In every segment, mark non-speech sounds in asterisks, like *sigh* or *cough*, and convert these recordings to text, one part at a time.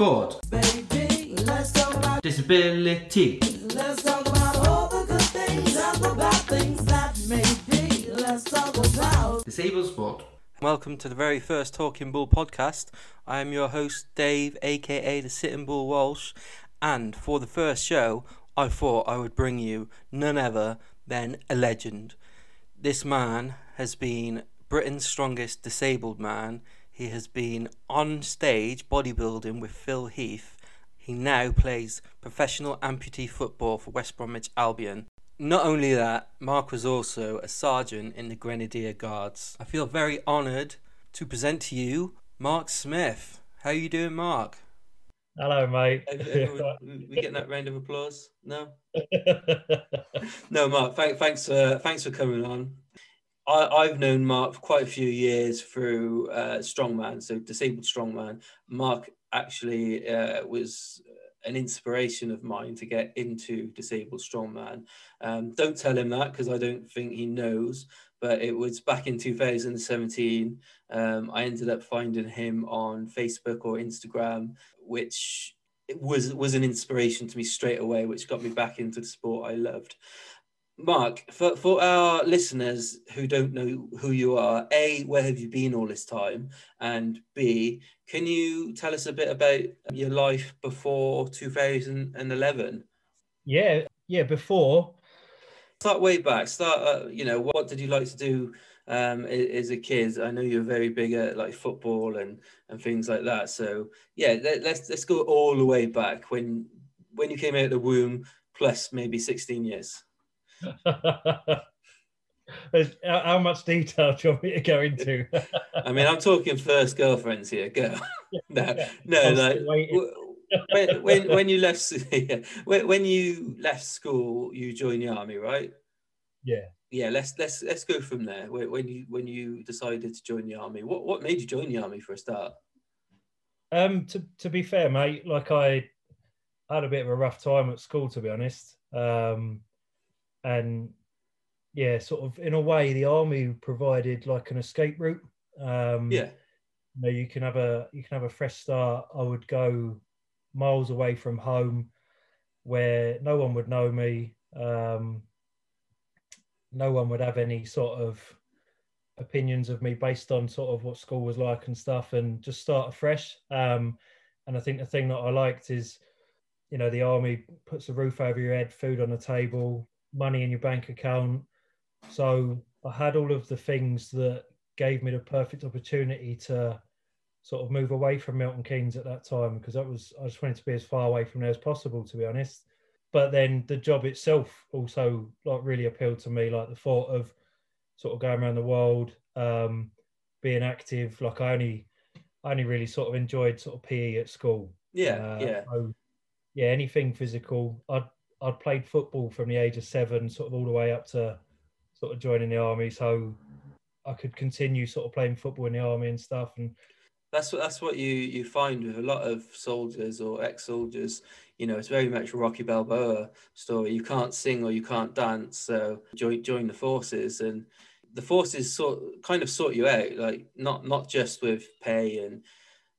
Sport. Baby, let's talk about, Disability. let's talk about all the good things and the bad things that may be. Let's talk about. Disabled sport. Welcome to the very first Talking Bull podcast. I am your host, Dave, aka the Sitting Bull Walsh, and for the first show, I thought I would bring you none other than a legend. This man has been Britain's strongest disabled man. He has been on stage bodybuilding with Phil Heath. He now plays professional amputee football for West Bromwich Albion. Not only that, Mark was also a sergeant in the Grenadier Guards. I feel very honoured to present to you Mark Smith. How are you doing, Mark? Hello, mate. we getting that round of applause? No, *laughs* no, Mark. Thank, thanks for thanks for coming on. I, I've known Mark for quite a few years through uh, Strongman, so disabled Strongman. Mark actually uh, was an inspiration of mine to get into disabled strongman. Um, don't tell him that because I don't think he knows. But it was back in 2017. Um, I ended up finding him on Facebook or Instagram, which was was an inspiration to me straight away, which got me back into the sport I loved. Mark, for, for our listeners who don't know who you are, A, where have you been all this time? And B, can you tell us a bit about your life before 2011? yeah, yeah. Before, Start way back. Start, uh, you know, what did you like to do um, as a kid? I know you're very big at like football and, and things like that. So yeah, let, let's let's go all the way back when when you came out of the womb, plus maybe 16 years. *laughs* How much detail do you want me to go into? *laughs* I mean, I'm talking first girlfriends here. Go. *laughs* no, no, like still waiting. w- when, when when you left yeah, when, when you left school, you joined the army, right? yeah. Yeah, let's let's let's go from there. When when you when you decided to join the army, what what made you join the army for a start? Um, to to be fair, mate, like I had a bit of a rough time at school, to be honest. Um, and yeah, sort of in a way, the army provided like an escape route. Um, Yeah, you know, you can have a you can have a fresh start. I would go miles away from home, where no one would know me. Um, no one would have any sort of opinions of me based on sort of what school was like and stuff, and just start afresh. Um, and I think the thing that I liked is, you know, the army puts a roof over your head, food on the table, money in your bank account. So I had all of the things that gave me the perfect opportunity to sort of move away from Milton Keynes at that time because that was I just wanted to be as far away from there as possible to be honest. But then the job itself also like really appealed to me, like the thought of sort of going around the world, um, being active. Like I only I only really sort of enjoyed sort of PE at school. yeah, Uh, yeah. So, yeah, anything physical. I'd I'd played football from the age of seven, sort of all the way up to sort of joining the army. So I could continue sort of playing football in the army and stuff. And That's what that's what you you find with a lot of soldiers or ex-soldiers. You know, it's very much a Rocky Balboa story. You can't sing or you can't dance, so join join the forces, and the forces sort kind of sort you out. Like not not just with pay and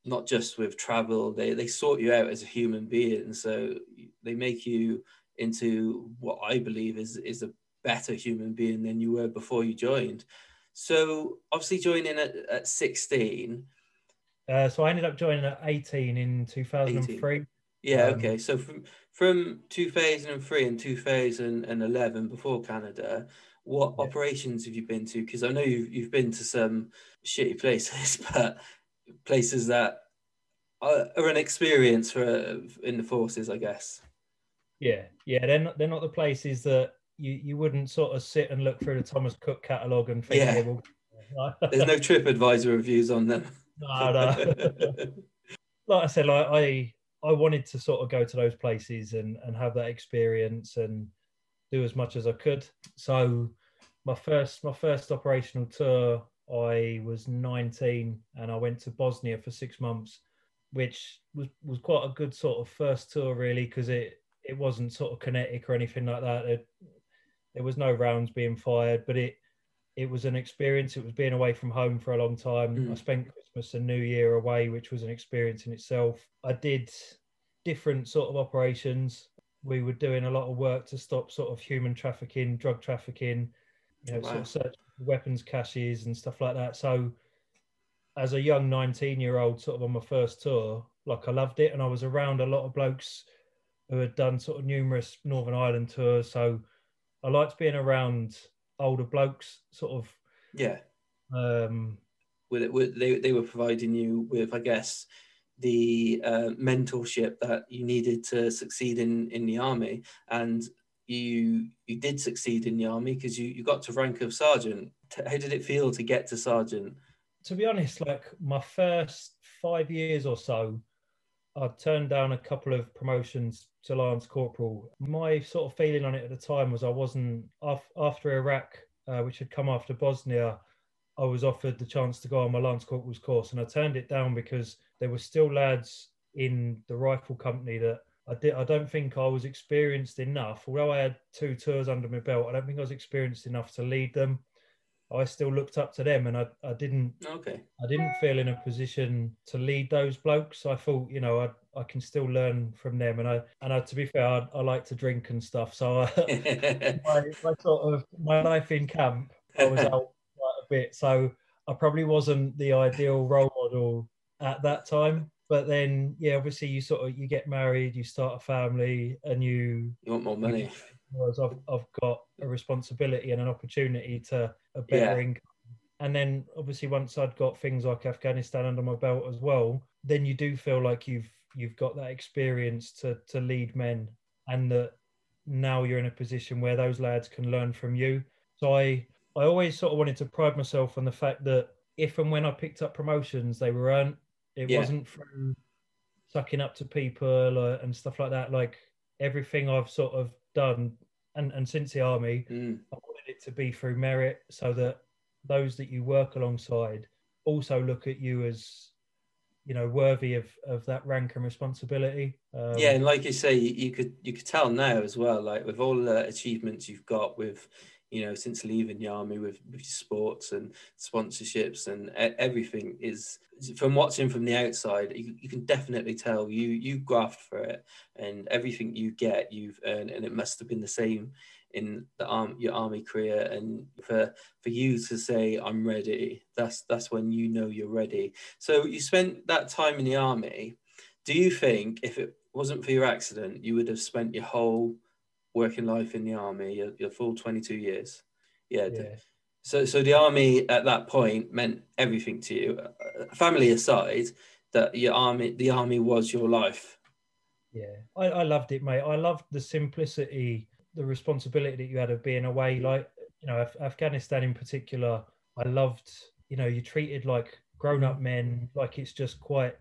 not just with travel. They they sort you out as a human being. So they make you into what I believe is is a better human being than you were before you joined. So obviously joining at, at 16 uh, so I ended up joining at 18 in 2003. Yeah, Um, okay. So from from 2003 and 2011, before Canada, what Yeah. operations have you been to? Because I know you've you've been to some shitty places, *laughs* but places that are, are an experience for in the forces, I guess. Yeah, yeah, they're not they're not the places that you, you wouldn't sort of sit and look through the Thomas Cook catalogue and think, Yeah. well, *laughs* There's no TripAdvisor reviews on them. no, no. *laughs* like I said, like I I wanted to sort of go to those places and and have that experience and do as much as I could. So my first my first operational tour, I was 19 and I went to Bosnia for six months, which was was quite a good sort of first tour really because it it wasn't sort of kinetic or anything like that. It, there was no rounds being fired, but it it was an experience. It was being away from home for a long time. Mm. I spent Christmas and New Year away, which was an experience in itself. I did different sort of operations. We were doing a lot of work to stop sort of human trafficking, drug trafficking, you know, sort of search for weapons caches and stuff like that. So, as a young 19 year old, sort of on my first tour, like I loved it. And I was around a lot of blokes who had done sort of numerous Northern Ireland tours. So, I liked being around older blokes, sort of. Yeah. Um, with it, with, they they were providing you with, I guess, the uh, mentorship that you needed to succeed in in the army, and you you did succeed in the army because you you got to rank of sergeant. How did it feel to get to sergeant? to be honest, like my first five years or so, I turned down a couple of promotions to Lance Corporal. My sort of feeling on it at the time was I wasn't af- after Iraq, uh, which had come after Bosnia. I was offered the chance to go on my Lance Corporal's course, and I turned it down because there were still lads in the rifle company that I did. I don't think I was experienced enough. Although I had two tours under my belt, I don't think I was experienced enough to lead them. I still looked up to them, and I, I didn't Okay. I didn't feel in a position to lead those blokes. I thought, you know, I, I can still learn from them, and I and I, to be fair, I, I like to drink and stuff. So I, *laughs* my, my sort of my life in camp, I was out quite a bit. So I probably wasn't the ideal role model at that time. But then, yeah, obviously, you sort of you get married, you start a family, and you you want more money? Whereas I've, I've got a responsibility and an opportunity to a better Yeah. income. And then obviously once I'd got things like Afghanistan under my belt as well, then you do feel like you've you've got that experience to to lead men and that now you're in a position where those lads can learn from you. So I I always sort of wanted to pride myself on the fact that if and when I picked up promotions, they were earned. It Yeah. wasn't through sucking up to people or, and stuff like that. Like everything I've sort of done, and, and since the army, Mm. I wanted it to be through merit, so that those that you work alongside also look at you as, you know, worthy of of that rank and responsibility. Um, yeah, and like you say, you, you could you could tell now as well, like with all the achievements you've got with, you know, since leaving the army with, with sports and sponsorships and everything is from watching from the outside, you, you can definitely tell you you graft for it, and everything you get you've earned, and it must have been the same in the arm your army career. And for for you to say i'm ready that's that's when you know you're ready. So you spent that time in the army. Do you think if it wasn't for your accident, you would have spent your whole working life in the army, your, your full 22 years? Yeah. yeah. So, so the army at that point meant everything to you. Family aside, that your army, the army was your life. Yeah, I, I loved it, mate. I loved the simplicity, the responsibility that you had of being away. Like, you know, Af- Afghanistan in particular, I loved, you know, you treated like grown up mm. men, like it's just quite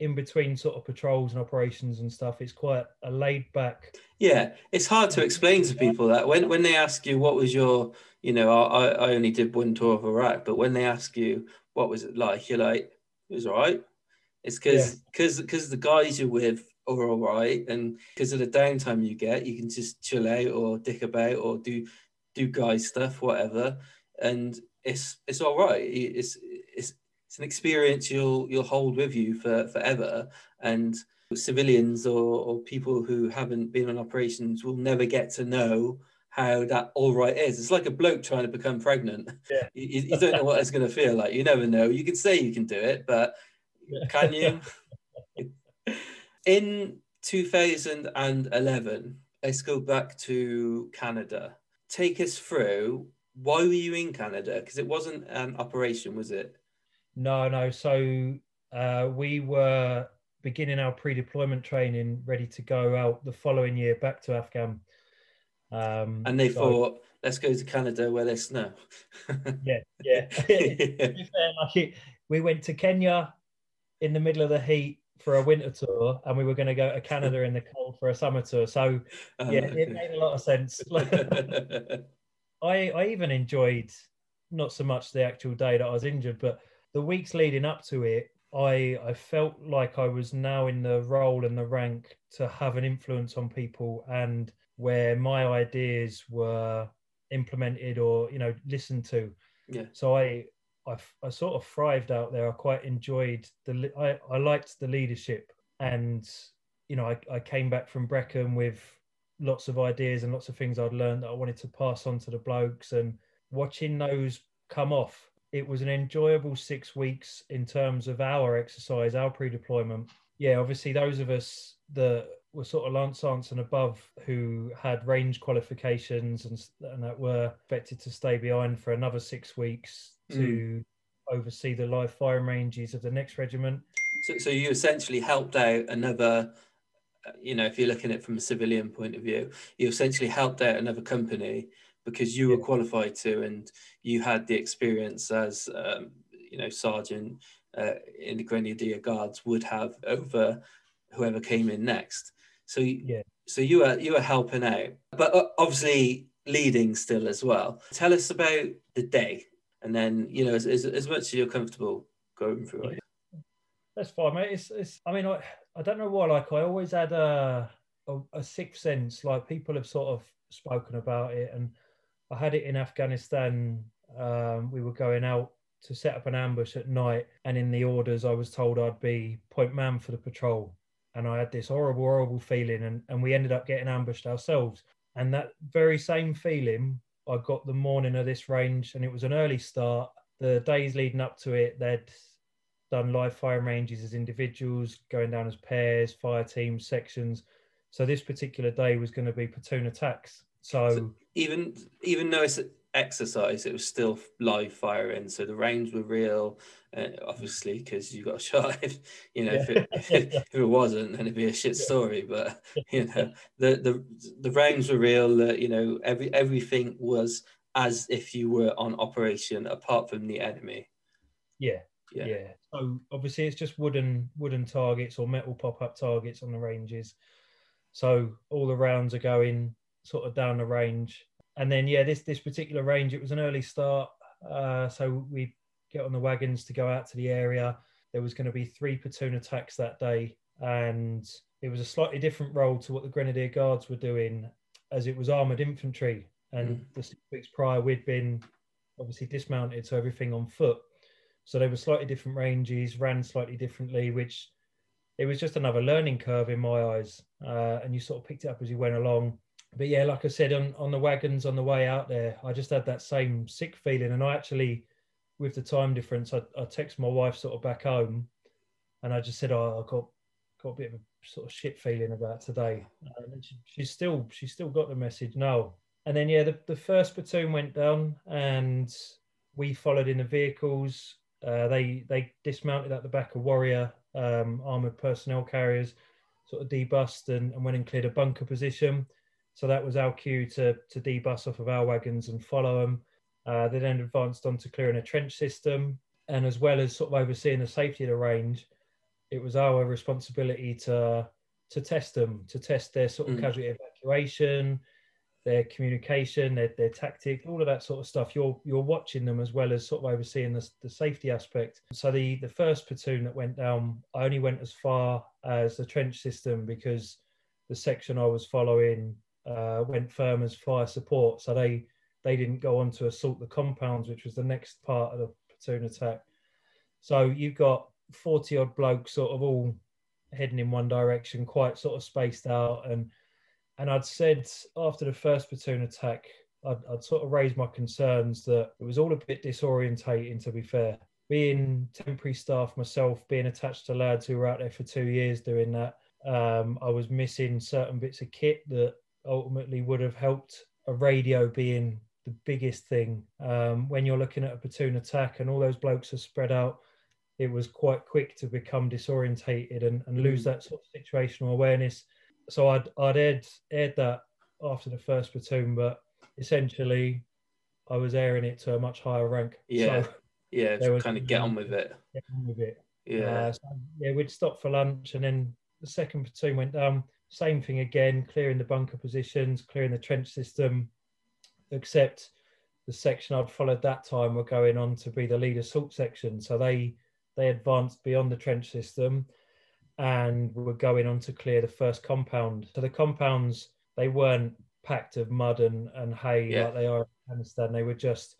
in between sort of patrols and operations and stuff. It's quite a laid back. Yeah, it's hard to explain to people that when, when they ask you what was your, you know, I, I only did one tour of Iraq, but when they ask you what was it like, you're like, it was all right. It's because because because the guys you're with are all right, and because of the downtime you get, you can just chill out or dick about or do do guy stuff, whatever, and it's it's all right. It's it's an experience you'll you'll hold with you for forever, and civilians or, or people who haven't been on operations will never get to know how that all right is. It's like a bloke trying to become pregnant. Yeah. *laughs* You, you you don't know what it's going to feel like. You never know. You can say you can do it, but can you? *laughs* In 2011, let's go back to Canada. Take us through why were you in Canada? Because it wasn't an operation, was it? No, no. So uh, we were beginning our pre-deployment training, ready to go out the following year back to Afghan. Um, And they so- thought, let's go to Canada where there's snow. *laughs* yeah, yeah. *laughs* like we went to Kenya in the middle of the heat for a winter tour, and we were going to go to Canada in the cold for a summer tour. So *laughs* Oh, yeah, it made a lot of sense. I I even enjoyed not so much the actual day that I was injured, but the weeks leading up to it. I I felt like I was now in the role and the rank to have an influence on people, and where my ideas were implemented or you know listened to. Yeah. So I, I, I sort of thrived out there. I quite enjoyed the, I, I liked the leadership, and you know, I, I came back from Brecon with lots of ideas and lots of things I'd learned that I wanted to pass on to the blokes, and watching those come off. It was an enjoyable six weeks in terms of our exercise, our pre-deployment. Yeah, obviously those of us that were sort of Lance Lance and above who had range qualifications and, and that were expected to stay behind for another six weeks to oversee the live firing ranges of the next regiment. So, so you essentially helped out another, uh, you know, if you're looking at it from a civilian point of view, you essentially helped out another company because you were qualified to and you had the experience as, um, you know, sergeant uh, in the Grenadier Guards would have over whoever came in next. So, you- Yeah. so you were you were helping out, but obviously leading still as well. Tell us about the day, and then you know, as, as, as much as you're comfortable going through it. That's fine, mate. It's, it's I mean, I, I don't know why. Like, I always had a, a a sixth sense. Like, people have sort of spoken about it, and I had it in Afghanistan. Um, we were going out to set up an ambush at night, and in the orders, I was told I'd be point man for the patrol, and I had this horrible, horrible feeling, and and we ended up getting ambushed ourselves. And that very same feeling I got the morning of this range, and it was an early start. The days leading up to it, they'd done live firing ranges as individuals, going down as pairs, fire teams, sections. So this particular day was going to be platoon attacks. So, So- Even even though it's exercise, it was still live firing. So the range were real, uh, obviously, because you got *laughs* shot. If, you know, if, it, if, it, if it wasn't, then it'd be a shit story. But *laughs* you know, the the the range were real. Uh, you know, every everything was as if you were on operation, apart from the enemy. yeah, Yeah. yeah. So obviously it's just wooden wooden targets or metal pop up targets on the ranges. So all the rounds are going sort of down the range, and then yeah, this this particular range it was an early start. Uh, so we get on the wagons to go out to the area. There was going to be three platoon attacks that day, and it was a slightly different role to what the Grenadier Guards were doing, as it was armored infantry. And Mm. the six weeks prior, we'd been obviously dismounted, so everything on foot. So they were slightly different ranges, ran slightly differently, which it was just another learning curve in my eyes. Uh, and you sort of picked it up as you went along. But yeah, like I said, on, on the wagons on the way out there, I just had that same sick feeling. And I actually, with the time difference, I, I texted my wife sort of back home and I just said, Oh, I got got a bit of a sort of shit feeling about today. And she, she's still she's still got the message no. And then yeah, the, the first platoon went down and we followed in the vehicles. Uh, they they dismounted at the back of Warrior um, armored personnel carriers, sort of debussed and, and went and cleared a bunker position. So that was our cue to to debus off of our wagons and follow them. Uh, they then advanced on to clearing a trench system, and as well as sort of overseeing the safety of the range, it was our responsibility to to test them, to test their sort of Mm. casualty evacuation, their communication, their, their tactic, all of that sort of stuff. You're you're watching them as well as sort of overseeing the, the safety aspect. So the the first platoon that went down, I only went as far as the trench system because the section I was following uh, went firm as fire support. So they they didn't go on to assault the compounds, which was the next part of the platoon attack. So you've got 40 odd blokes sort of all heading in one direction, quite sort of spaced out. And and I'd said after the first platoon attack, I'd, I'd sort of raised my concerns that it was all a bit disorientating, to be fair. Being temporary staff myself, being attached to lads who were out there for two years doing that, um, I was missing certain bits of kit that ultimately would have helped. A radio being the biggest thing. Um, when you're looking at a platoon attack and all those blokes are spread out, it was quite quick to become disorientated and, and lose Mm. that sort of situational awareness. So I'd I'd aired aired that after the first platoon, but essentially I was airing it to a much higher rank. Yeah. So Yeah, There was- kind of get on with it. get on with it. Yeah. Uh, so, yeah, we'd stop for lunch, and then the second platoon went down. Same thing again, clearing the bunker positions, clearing the trench system. Except the section I'd followed that time were going on to be the lead assault section, so they they advanced beyond the trench system and were going on to clear the first compound. So the compounds they weren't packed of mud and, and hay Yeah. like they are in Afghanistan. They were just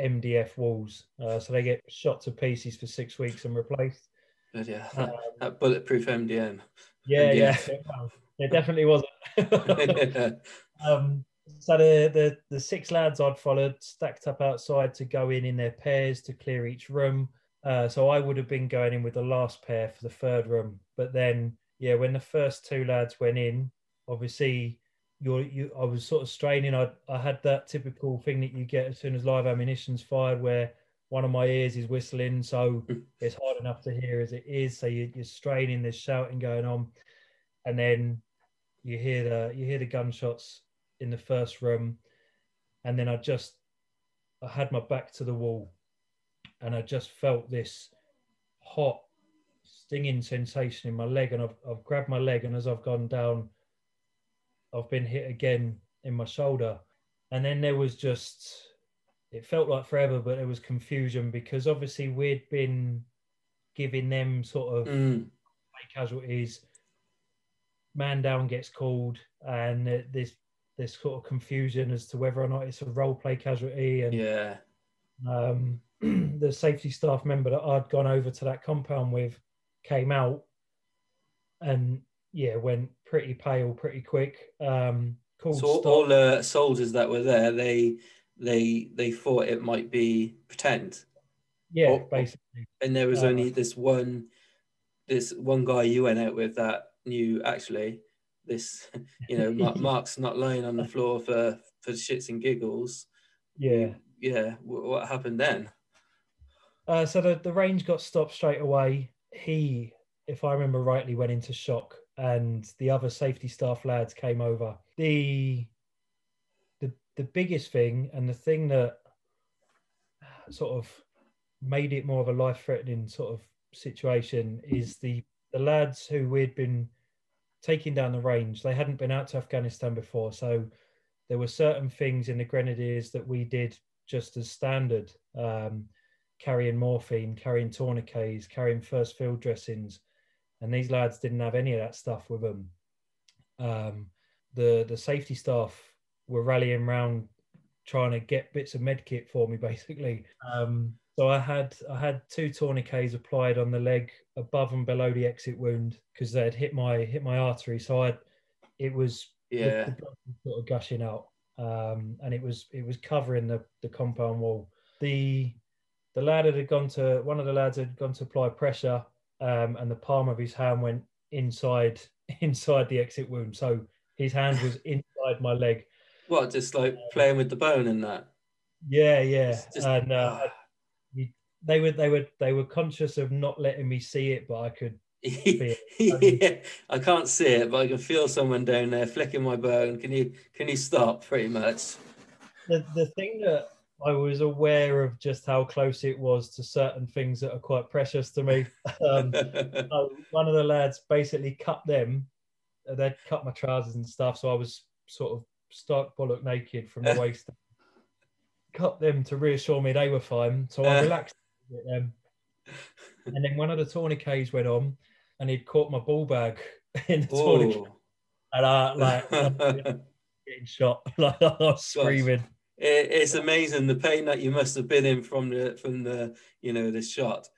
MDF walls, uh, so they get shot to pieces for six weeks and replaced. But yeah, Um, that, that bulletproof MDM. Yeah, yeah, well, it definitely wasn't. *laughs* *laughs* um, so the, the the six lads I'd followed stacked up outside to go in in their pairs to clear each room. Uh, so I would have been going in with the last pair for the third room, but then yeah, when the first two lads went in, obviously you're you I was sort of straining. I I had that typical thing that you get as soon as live ammunition's fired, where one of my ears is whistling, so mm. it's hard enough to hear as it is. So you, you're straining, there's shouting going on, and then you hear the you hear the gunshots in the first room, and then I just I had my back to the wall, and I just felt this hot stinging sensation in my leg, and I've I've grabbed my leg, and as I've gone down, I've been hit again in my shoulder, and then there was just it felt like forever, but there was confusion because obviously we'd been giving them sort of Mm, casualties. Man down gets called, and this this sort of confusion as to whether or not it's a role play casualty, and yeah. um, *clears throat* the safety staff member that I'd gone over to that compound with came out, and yeah, went pretty pale pretty quick. Um, called So stop. all the soldiers that were there, they they they thought it might be pretend, yeah, oh. basically. and there was Uh, only this one this one guy you went out with that knew actually this *laughs* you know *laughs* Mark, Mark's not lying on the floor for for shits and giggles. Yeah. Yeah. wh- What happened then? Uh, so the, the range got stopped straight away. He, if I remember rightly, went into shock, and the other safety staff lads came over. The the biggest thing and the thing that sort of made it more of a life threatening sort of situation is the the lads who we'd been taking down the range. They hadn't been out to Afghanistan before, so there were certain things in the Grenadiers that we did just as standard. Um, carrying morphine, carrying tourniquets, carrying first field dressings, and these lads didn't have any of that stuff with them. Um, the the safety staff were rallying around trying to get bits of med kit for me, basically. Um, so I had I had two tourniquets applied on the leg above and below the exit wound because they had hit my hit my artery. So I it was Yeah. the sort of gushing out, um, and it was it was covering the the compound wall. The the lad had gone to one of the lads had gone to apply pressure, um, and the palm of his hand went inside *laughs* inside the exit wound. So his hand was inside my leg. What? Just like playing with the bone and that. Yeah, yeah, Just- and uh, they were they were they were conscious of not letting me see it, but I could. *laughs* yeah, I can't see it, but I can feel someone down there flicking my bone. Can you can you stop? Pretty much. The the thing that I was aware of just how close it was to certain things that are quite precious to me. *laughs* Um, so one of the lads basically cut them. They'd cut my trousers and stuff, so I was sort of stark bollock naked from the *laughs* waist. down. Cut them to reassure me they were fine, so I relaxed with them. And then one of the tourniquets went on, and he'd caught my ball bag *laughs* in the tourniquet, oh. and I like *laughs* getting shot, like I was screaming. It, it's amazing the pain that you must have been in from the from the you know the shot,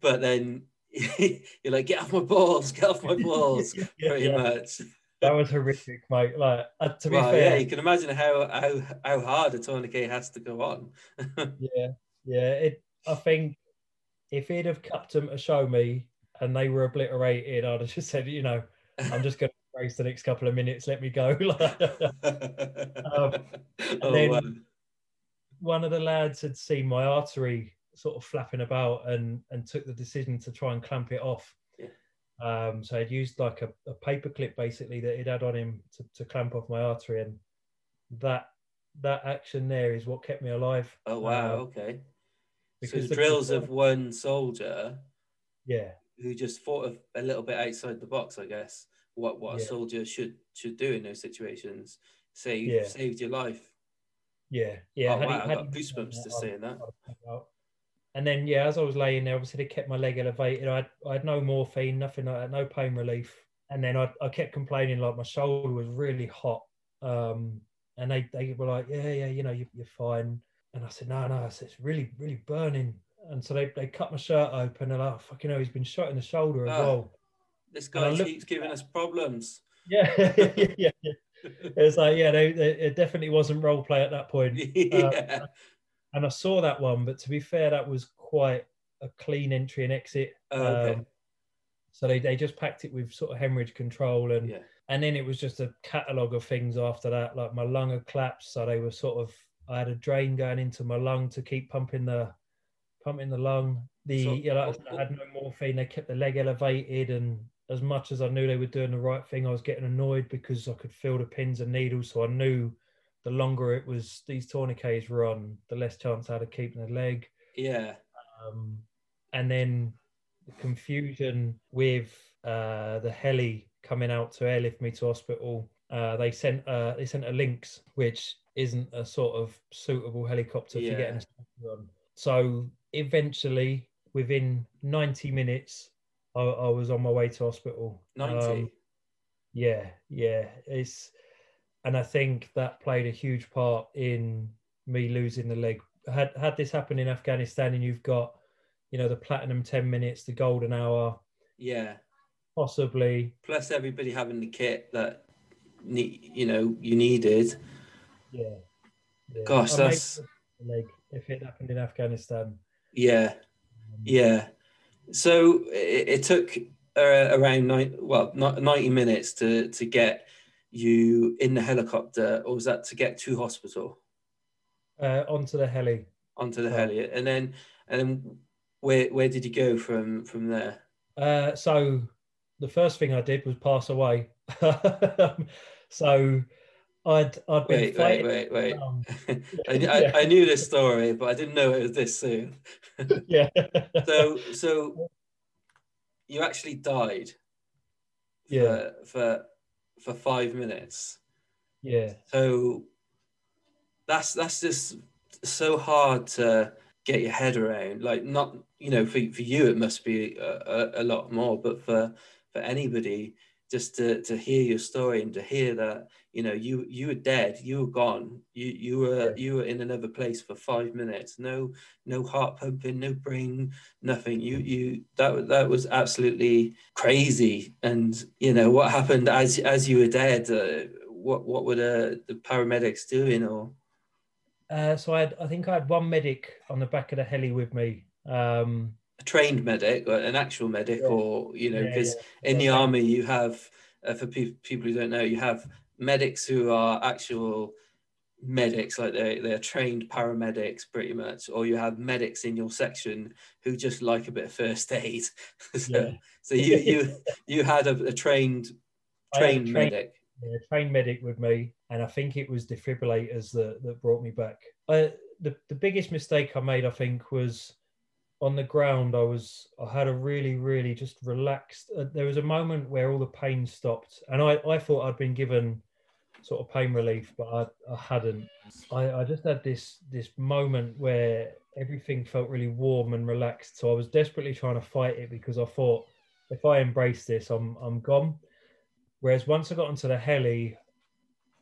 but then you're like, get off my balls, get off my balls, Yeah, pretty yeah. much. That was horrific, mate. Like uh, to be Well, fair, yeah, you can imagine how how how hard a tourniquet has to go on. *laughs* Yeah, yeah. It. I think if he'd have kept them to show me and they were obliterated, I'd have just said, you know, I'm just going *laughs* to race the next couple of minutes. Let me go. *laughs* oh, then- wow. One of the lads had seen my artery sort of flapping about and and took the decision to try and clamp it off. Yeah. Um, so I'd used like a, a paper clip basically that he'd had on him to, to clamp off my artery, and that that action there is what kept me alive. Oh wow, Uh, okay. So because the the- drills of one soldier yeah, who just thought of a little bit outside the box, I guess. What what a soldier should should do in those situations. Say you Yeah. saved your life. Yeah, yeah. Oh, had he- wow, I got goosebumps just saying that. I'd have come out. And then, yeah, as I was laying there, obviously they kept my leg elevated. I had, I had no morphine, nothing like that, no pain relief. And then I, I kept complaining like my shoulder was really hot. Um, and they, they were like, yeah, yeah, you know, you, you're fine. and I said, no, no, I said, it's really, really burning. And so they, they cut my shirt open and like, oh, fucking hell, he's been shot in the shoulder as Oh. well. This guy looked- keeps giving us problems. Yeah, *laughs* yeah, yeah. It was like, yeah, they, they, it definitely wasn't role play at that point. *laughs* yeah. And I saw that one, but to be fair, that was quite a clean entry and exit. Oh, okay. Um, so they, they just packed it with sort of hemorrhage control and yeah. and then it was just a catalogue of things after that. Like my lung had collapsed, so they were sort of I had a drain going into my lung to keep pumping the pumping the lung. The So- you know, like I I had no morphine. They kept the leg elevated, and as much as I knew they were doing the right thing, I was getting annoyed because I could feel the pins and needles. So I knew the longer it was these tourniquets were on, the less chance I had of keeping the leg. Yeah. Um, and then the confusion with uh, the heli coming out to airlift me to hospital. Uh, they sent uh, they sent a Lynx, which isn't a sort of suitable helicopter Yeah. for getting a on. So eventually, within 90 minutes, I, I was on my way to hospital. 90. Um, yeah, yeah. It's and I think that played a huge part in me losing the leg. Had had this happened in Afghanistan and you've got, you know, the platinum 10 minutes, the golden hour, yeah. possibly. Plus everybody having the kit that you know you needed. Yeah. yeah. Gosh, I that's- leg if it happened in Afghanistan. Yeah. Yeah. So it, it took uh, around nine, well, not 90 minutes to to get you in the helicopter, or was that to get to hospital Uh, onto the heli. onto the heli? And then and then where where did you go from from there? Uh, so the first thing I did was pass away. *laughs* so I'd I'd been Wait, wait, wait, wait. um, *laughs* I, Yeah. I, I knew this story, but I didn't know it was this soon. *laughs* yeah. So so you actually died for, Yeah. for for five minutes. yeah. So that's that's just so hard to get your head around. Like not you know for for you it must be a, a, a lot more, but for for anybody just to to hear your story and to hear that you know you you were dead, you were gone, you you were you were in another place for five minutes. No no heart pumping, no brain, nothing. You you that that was absolutely crazy. And you know what happened as as you were dead. Uh, what what were the, the paramedics doing or Uh, so I had, I think I had one medic on the back of the heli with me. Um, a trained medic or an actual medic Yeah. or you know because yeah. in the army you have uh, for pe- people who don't know you have medics who are actual medics like they they're trained paramedics pretty much or you have medics in your section who just like a bit of first aid *laughs* so, so you you *laughs* you had a, a trained I had a trained trained- medic yeah, trained medic with me, and I think it was defibrillators that, that brought me back. I, the the biggest mistake I made, I think, was on the ground. I was I had a really really just relaxed. Uh, there was a moment where all the pain stopped, and I I thought I'd been given sort of pain relief, but I, I hadn't. I, I just had this this moment where everything felt really warm and relaxed. So I was desperately trying to fight it because I thought if I embrace this, I'm I'm gone. Whereas once I got onto the heli,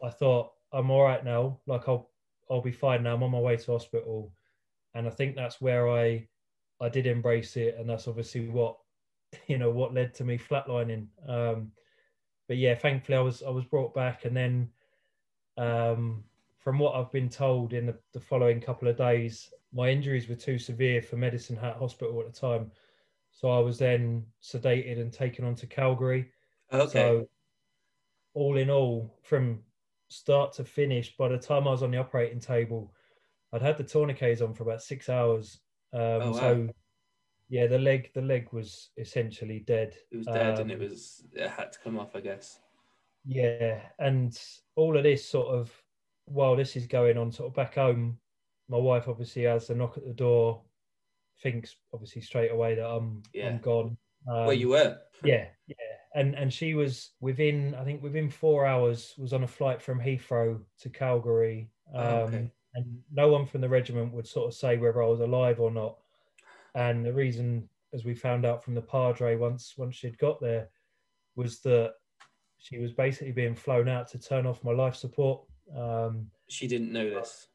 I thought I'm all right now. Like I'll I'll be fine now. I'm on my way to hospital, and I think that's where I I did embrace it, and that's obviously what *laughs* you know what led to me flatlining. Um, but yeah, thankfully I was I was brought back, and then um, from what I've been told in the, the following couple of days, my injuries were too severe for Medicine Hat Hospital at the time, so I was then sedated and taken on to Calgary. okay So, all in all, from start to finish, by the time I was on the operating table, I'd had the tourniquets on for about six hours. Um, Oh, wow. So, yeah, the leg the leg was essentially dead. it was dead and it um, was it had to come off i guess Yeah, and all of this sort of while this is going on, sort of back home, my wife obviously has the knock at the door, thinks obviously straight away that I'm Yeah. I'm gone. Um, where you were yeah yeah and and she was within i think within four hours was on a flight from heathrow to calgary um Oh, okay. And no one from the regiment would sort of say whether i was alive or not. And the reason as we found out from the padre once once she'd got there was that she was basically being flown out to turn off my life support. Um she didn't know this?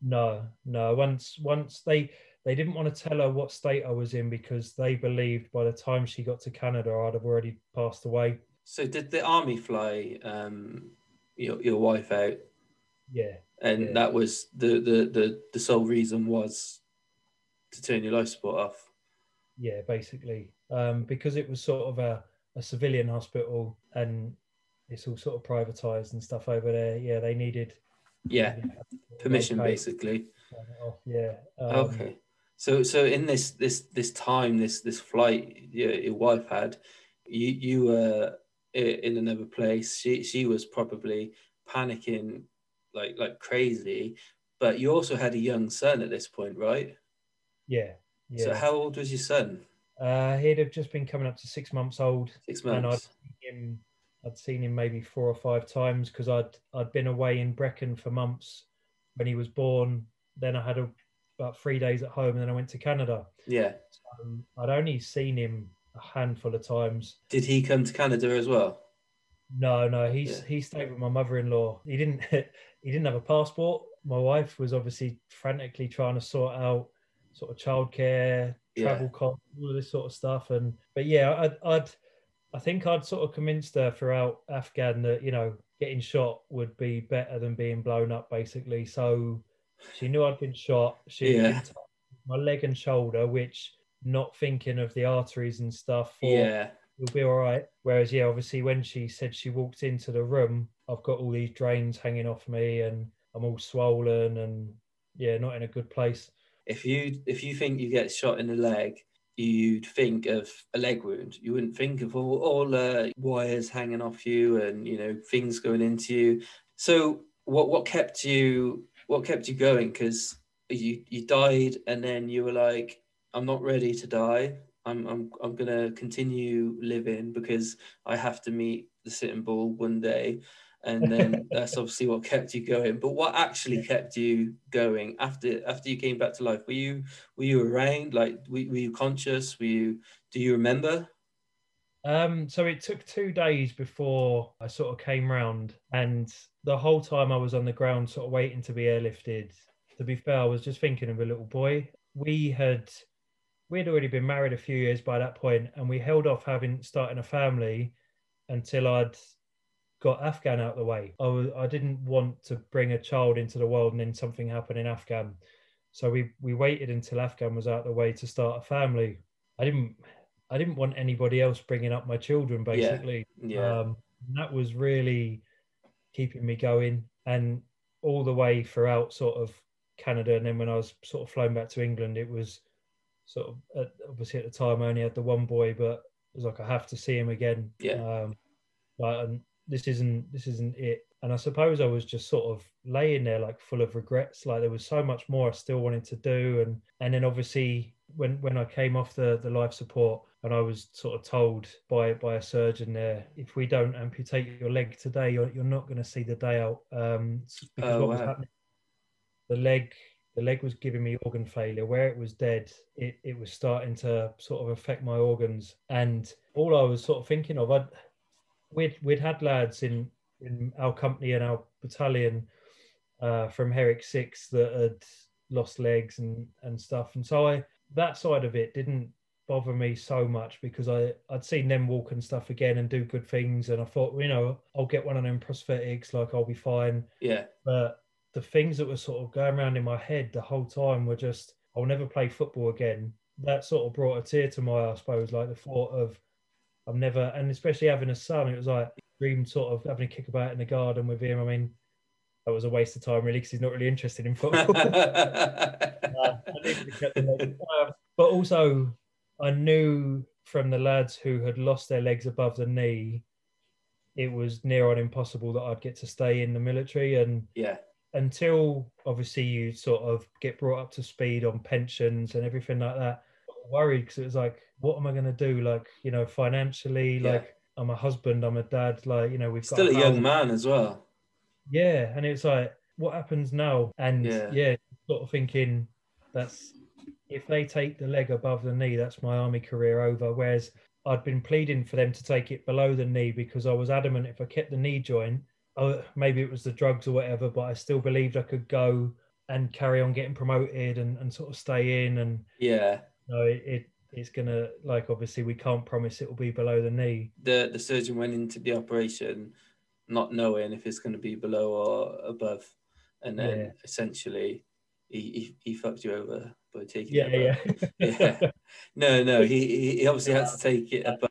No, no. Once once they they didn't want to tell her what state I was in because they believed by the time she got to Canada I'd have already passed away. So did the army fly um, your your wife out, Yeah, and Yeah. that was the, the the the sole reason was to turn your life support off? yeah, basically. Um, because it was sort of a, a civilian hospital and it's all sort of privatized and stuff over there. Yeah, they needed Yeah, permission Okay. basically. Yeah. Um, Okay. So so in this this this time this this flight your, your wife had, you you were in another place. She she was probably panicking like like crazy, but you also had a young son at this point, right? Yeah. Yeah. So how old was your son? uh, he'd have just been coming up to six months old. Six And I'd months. seen him, I'd seen him maybe four or five times because I'd I'd been away in Brecon for months when he was born. Then I had a, about three days at home, and then I went to Canada. Yeah. Um, I'd only seen him a handful of times. Did he come to Canada as well? No, no, he's Yeah. he stayed with my mother-in-law. He didn't *laughs* he didn't have a passport. My wife was obviously frantically trying to sort out sort of childcare, Yeah. travel costs, all of this sort of stuff. And but yeah, I'd, I'd I think I'd sort of convinced her throughout Afghan that you know getting shot would be better than being blown up, basically. So she knew I'd been shot. She Yeah. my leg and shoulder, which not thinking of the arteries and stuff. thought, Yeah. You'll be all right. Whereas, yeah, obviously, when she said she walked into the room, I've got all these drains hanging off me and I'm all swollen and, yeah, not in a good place. If you if you think you get shot in the leg, you'd think of a leg wound. You wouldn't think of all all uh, wires hanging off you and you know things going into you. So what what kept you what kept you going? Because you you died and then you were like, I'm not ready to die. I'm I'm I'm gonna continue living because I have to meet the sitting bull one day. And then *laughs* that's obviously what kept you going. But what actually kept you going after after you came back to life? Were you were you around? Like were, were you conscious? Were you do you remember? Um, so it took two days before I sort of came round, and the whole time I was on the ground, sort of waiting to be airlifted. To be fair, I was just thinking of a little boy. We had we had already been married a few years by that point, and we held off having starting a family until I'd got Afghan out of the way. I was I didn't want to bring a child into the world and then something happened in Afghan. So we we waited until Afghan was out of the way to start a family. I didn't I didn't want anybody else bringing up my children basically. Yeah. Um, that was really keeping me going and all the way throughout sort of Canada. And then when I was sort of flown back to England, it was sort of uh, obviously at the time I only had the one boy, but it was like I have to see him again. Yeah. Um, but and this isn't this isn't it. And I suppose I was just sort of laying there like full of regrets. Like there was so much more I still wanted to do, and and then obviously when when I came off the the life support and I was sort of told by by a surgeon there, if we don't amputate your leg today, you're you're not going to see the day out. Um, because Oh, what was happening, the leg the leg was giving me organ failure. Where it was dead, it it was starting to sort of affect my organs, and all I was sort of thinking of, I'd we'd we'd had lads in in our company and our battalion uh, from Herrick Six that had lost legs and and stuff, and so I that side of it didn't bother me so much because I I'd seen them walk and stuff again and do good things, and I thought you know I'll get one of them prosthetics, like I'll be fine. Yeah. But the things that were sort of going around in my head the whole time were just I'll never play football again. That sort of brought a tear to my eye, I suppose, like the thought of I'm never, and especially having a son, it was like dream sort of having a kick about in the garden with him. I mean, that was a waste of time really because he's not really interested in football. *laughs* *laughs* Uh, I needed to get the leg. Uh, but also, I knew from the lads who had lost their legs above the knee, it was near on impossible that I'd get to stay in the military. And yeah. Until obviously you sort of get brought up to speed on pensions and everything like that, worried because it was like, what am I going to do? Like, you know, financially, Yeah. like I'm a husband, I'm a dad, like, you know, we've got Still a young man as well. Yeah, and it's like, what happens now? And Yeah. yeah. sort of thinking that's if they take the leg above the knee, that's my army career over. Whereas I'd been pleading for them to take it below the knee because I was adamant if I kept the knee joint, oh, maybe it was the drugs or whatever, but I still believed I could go and carry on getting promoted and, and sort of stay in and Yeah. you know, it, it it's gonna like obviously we can't promise it will be below the knee. The the surgeon went into the operation not knowing if it's going to be below or above, and then Yeah. essentially he, he he fucked you over by taking Yeah, it above. yeah. *laughs* yeah. No, no, he he- he obviously had to *laughs* take it above.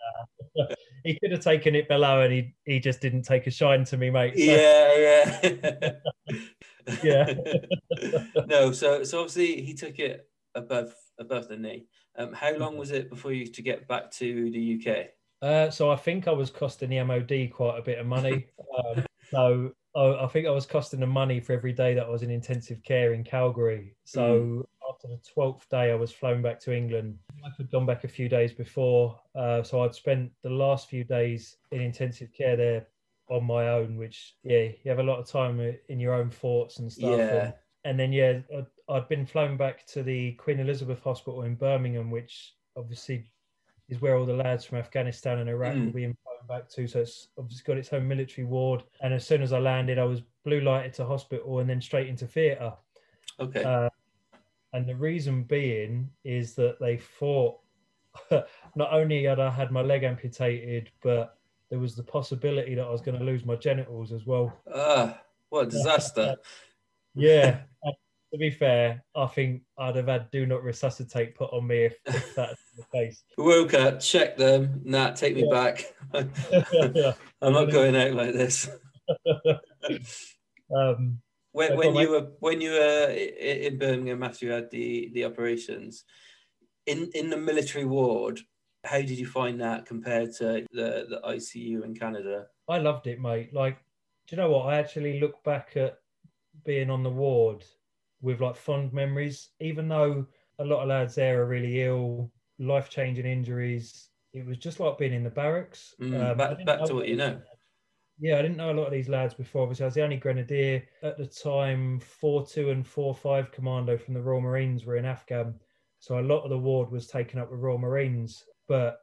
He could have taken it below and he he just didn't take a shine to me, mate. So, Yeah, yeah. *laughs* Yeah. *laughs* no, so so obviously he took it above above the knee. Um, how long was it before you to get back to the UK? Uh, so I think I was costing the MOD quite a bit of money. *laughs* Um, so I, I think I was costing them money for every day that I was in intensive care in Calgary. So after the twelfth day, I was flown back to England. I had gone back a few days before, uh, so I'd spent the last few days in intensive care there on my own. Which yeah, you have a lot of time in your own thoughts and stuff. Yeah. And, and then yeah, I'd, I'd been flown back to the Queen Elizabeth Hospital in Birmingham, which obviously is where all the lads from Afghanistan and Iraq Mm. will be flown back to. So it's obviously got its own military ward. And as soon as I landed, I was blue lighted to hospital and then straight into theatre. Okay. Uh, and the reason being is that they thought *laughs* not only had I had my leg amputated, but there was the possibility that I was going to lose my genitals as well. Ah, what a disaster. Yeah. *laughs* to be fair, I think I'd have had do not resuscitate put on me if, if that's the case. *laughs* Woke up, checked them. Nah, take me Yeah. back. I'm not going out like this. Um, When, when you were when you were in Birmingham after you had the the operations, in in the military ward, how did you find that compared to the the ICU in Canada? I loved it, mate. Like, do you know what? I actually look back at being on the ward with like fond memories, even though a lot of lads there are really ill, life changing injuries. It was just like being in the barracks. Mm, Um, back back to what you know. Yeah, I didn't know a lot of these lads before. Obviously, I was the only grenadier at the time. Four two and four five commando from the Royal Marines were in Afghan, so a lot of the ward was taken up with Royal Marines. But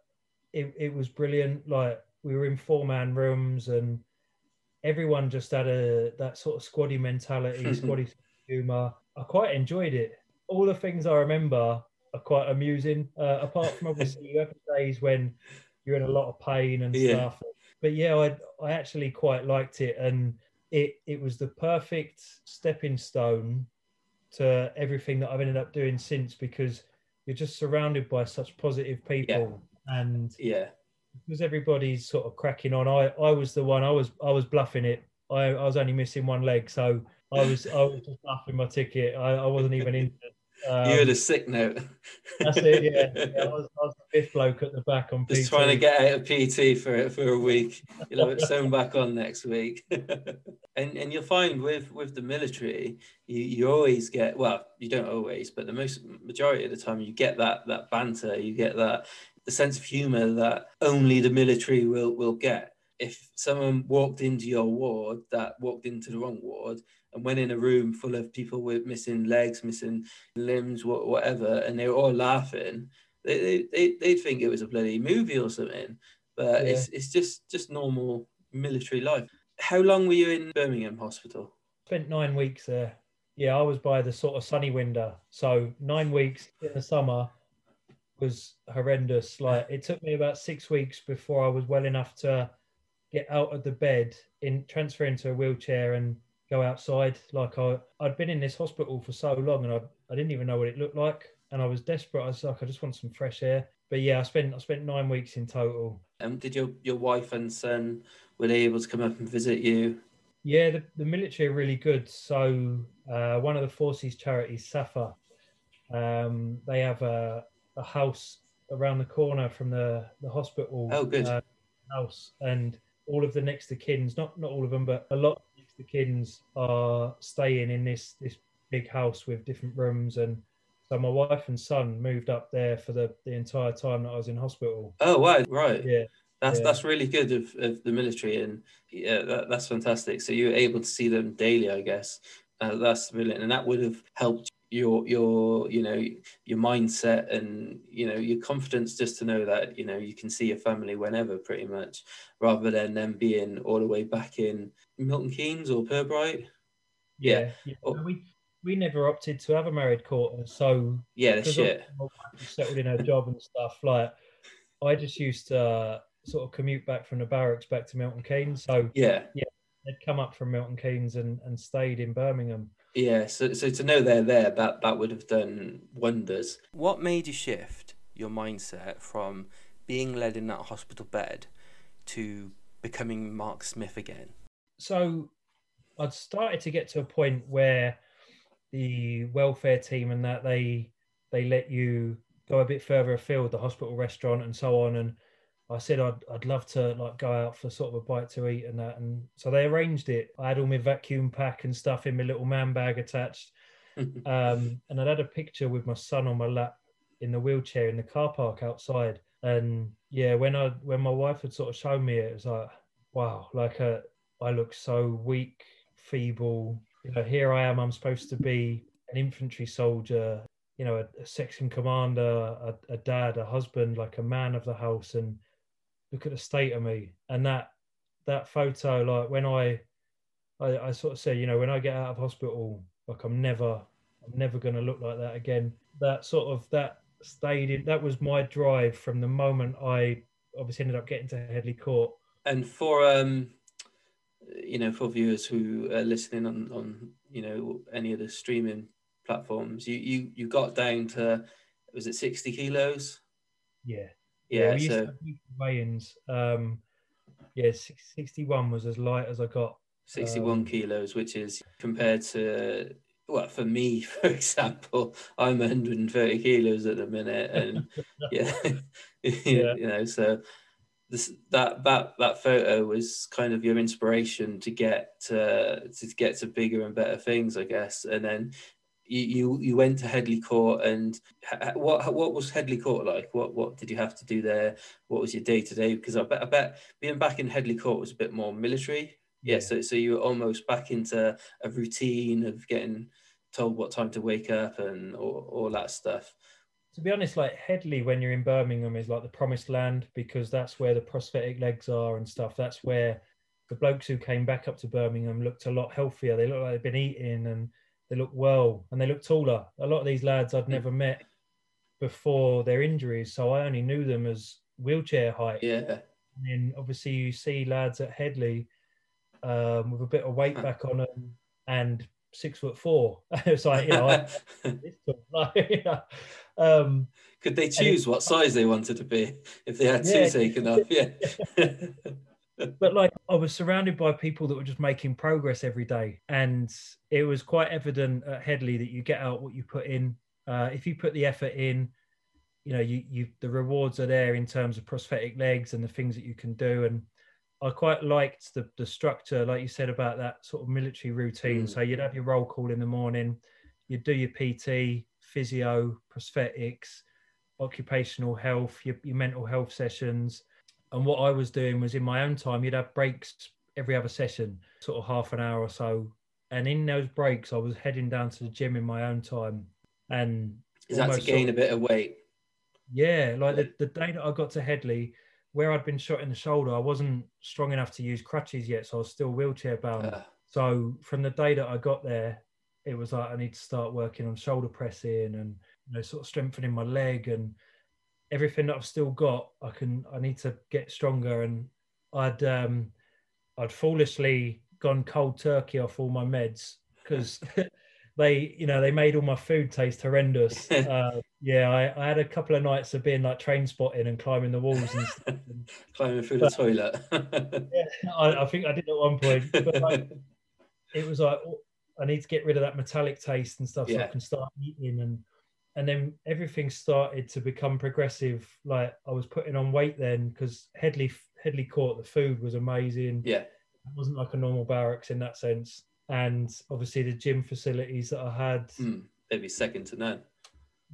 it, it was brilliant. Like we were in four man rooms, and everyone just had a that sort of squaddy mentality, *laughs* squaddy humor. I quite enjoyed it. All the things I remember are quite amusing. Uh, apart from obviously you have the days when you're in a lot of pain and Yeah. stuff. But yeah, I I actually quite liked it, and it it was the perfect stepping stone to everything that I've ended up doing since because you're just surrounded by such positive people and Yeah, because everybody's sort of cracking on I I was the one I was I was bluffing it. I, I was only missing one leg so I was I was just bluffing my ticket. I, I wasn't even in. um, *laughs* you had a sick note. that's it yeah, *laughs* yeah I, was, I was the fifth bloke at the back on Just PT. trying to get out of PT for for a week. You'll have it sewn back on next week. *laughs* and and you'll find with with the military, you, you always get well, you don't always, but the most majority of the time you get that that banter, you get that the sense of humour that only the military will will get. If someone walked into your ward that walked into the wrong ward and went in a room full of people with missing legs, missing limbs, whatever, and they were all laughing, they, they, they, they'd think it was a bloody movie or something. But Yeah. it's, it's just, just normal military life. How long were you in Birmingham Hospital? spent nine weeks there. Yeah, I was by the sort of sunny window. So nine weeks in the summer was horrendous. Like it took me about six weeks before I was well enough to get out of the bed, in transfer into a wheelchair and go outside. Like I, I'd been in this hospital for so long and I, I didn't even know what it looked like. And I was desperate. I was like, I just want some fresh air. But yeah, I spent I spent nine weeks in total. Um, did your, your wife and son, were they able to come up and visit you? Yeah, the, the military are really good. So uh, one of the forces charities, SSAFA, um, they have a, a house around the corner from the, the hospital. Oh, good. uh, house, and all of the next of kins, not not all of them, but a lot of next of kins are staying in this this big house with different rooms. And so my wife and son moved up there for the, the entire time that I was in hospital. Oh, wow, right. Yeah, That's Yeah. that's really good of, of the military, and yeah, that, that's fantastic. So you were able to see them daily, I guess. Uh, that's brilliant, and that would have helped your your you know your mindset and you know your confidence just to know that you know you can see your family whenever, pretty much, rather than them being all the way back in Milton Keynes or Pirbright. Yeah. yeah. Oh. We we never opted to have a married quarter, so Yeah, the shit. my wife was settled in her job and stuff. Like, I just used to uh, sort of commute back from the barracks back to Milton Keynes. So yeah, Yeah, they'd come up from Milton Keynes and, and stayed in Birmingham. yeah. So, so to know they're there, that that would have done wonders. What made you shift your mindset from being led in that hospital bed to becoming Mark Smith again? So I'd started to get to a point where the welfare team and that they they let you go a bit further afield, the hospital restaurant and so on. And I said I'd I'd love to like go out for sort of a bite to eat and that. And so they arranged it. I had all my vacuum pack and stuff in my little man bag attached. *laughs* Um, and I'd had a picture with my son on my lap in the wheelchair in the car park outside. And yeah, when I when my wife had sort of shown me it, it was like, wow, like uh, I look so weak, feeble. You know, here I am. I'm supposed to be an infantry soldier. You know, a, a section commander, a, a dad, a husband, like a man of the house. And look at the state of me. And that that photo, like when I, I, I sort of said, you know, when I get out of hospital, like I'm never, I'm never going to look like that again. That sort of that stayed in. That was my drive from the moment I obviously ended up getting to Headley Court. And for um, you know, for viewers who are listening on on you know any of the streaming platforms, you you you got down to was it sixty kilos? Yeah. Yeah. we used to so weigh-ins. Um, yeah, 61 was as light as I got. sixty one um, kilos, which is compared to well, for me, *laughs* for example, I'm 130 kilos at the minute, and *laughs* yeah, *laughs* Yeah. you know, so this that that that photo was kind of your inspiration to get to to get to bigger and better things, I guess. And then you you, you went to Headley Court, and ha- what what was Headley Court like? What what did you have to do there? What was your day to day? Because I bet I bet being back in Headley Court was a bit more military. Yeah, so so you were almost back into a routine of getting told what time to wake up and all, all that stuff. To be honest, like Headley, when you're in Birmingham, is like the promised land because that's where the prosthetic legs are and stuff. That's where the blokes who came back up to Birmingham looked a lot healthier. They look like they've been eating and they look well and they look taller. A lot of these lads I'd never met before their injuries, so I only knew them as wheelchair height. Yeah. And then obviously you see lads at Headley um, with a bit of weight back on them and six foot four. *laughs* it's like you know, I, like, you know, um, Could they choose what size they wanted to be if they had Yeah. two taken off? Yeah. *laughs* but like I was surrounded by people that were just making progress every day, and it was quite evident at Headley that you get out what you put in. Uh, if you put the effort in, you know, you you the rewards are there in terms of prosthetic legs and the things that you can do. And I quite liked the the structure, like you said about that sort of military routine. Mm. So you'd have your roll call in the morning, you'd do your PT, physio, prosthetics, occupational health, your, your mental health sessions. And what I was doing was in my own time, you'd have breaks every other session, sort of half an hour or so. And in those breaks, I was heading down to the gym in my own time. And Is that to gain sort a bit of weight? yeah, like the, the day that I got to Headley, where I'd been shot in the shoulder, I wasn't strong enough to use crutches yet, so I was still wheelchair bound. Uh, So from the day that I got there, it was like I need to start working on shoulder pressing and you know sort of strengthening my leg and everything that I've still got. I can I need to get stronger and I'd um I'd foolishly gone cold turkey off all my meds because *laughs* they you know they made all my food taste horrendous. *laughs* uh, yeah, I, I had a couple of nights of being like train spotting and climbing the walls and stuff. *laughs* Climbing through the toilet. *laughs* I, I think I did at one point, but like, it was like oh, I need to get rid of that metallic taste and stuff so I Yeah. can start eating and and then everything started to become progressive. Like I was putting on weight then because Headley Headley Court the food was amazing. yeah. It wasn't like a normal barracks in that sense. And obviously the gym facilities that I had. Hmm. They'd be second to none.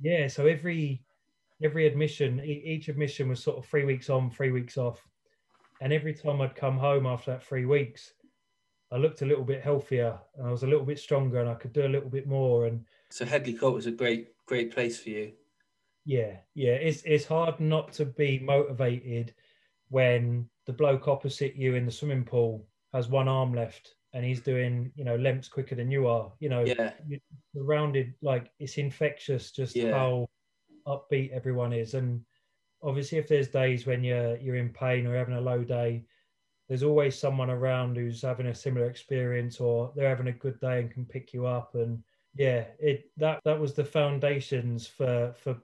Yeah, so every every admission, each admission was sort of three weeks on, three weeks off, and every time I'd come home after that three weeks, I looked a little bit healthier and I was a little bit stronger and I could do a little bit more. And So Headley Court was a great, great place for you. yeah, yeah, it's it's hard not to be motivated when the bloke opposite you in the swimming pool has one arm left and he's doing you know lengths quicker than you are. You know, Yeah. surrounded like it's infectious just Yeah. how upbeat everyone is and obviously if there's days when you're you're in pain or having a low day there's always someone around who's having a similar experience or they're having a good day and can pick you up and yeah it that that was the foundations for for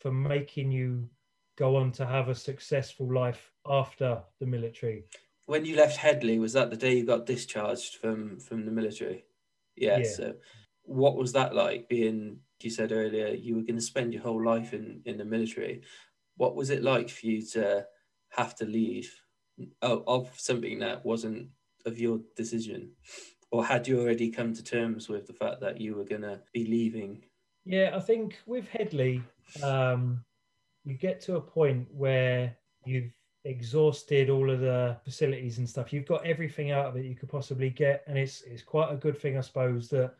for making you go on to have a successful life after the military When you left Headley, was that the day you got discharged from from the military? Yeah. Yeah. So, what was that like? Being you said earlier, you were going to spend your whole life in in the military. What was it like for you to have to leave of, of something that wasn't of your decision, or had you already come to terms with the fact that you were going to be leaving? Yeah, I think with Headley, um, you get to a point where you've exhausted all of the facilities and stuff. You've got everything out of it you could possibly get, and it's it's quite a good thing, I suppose, that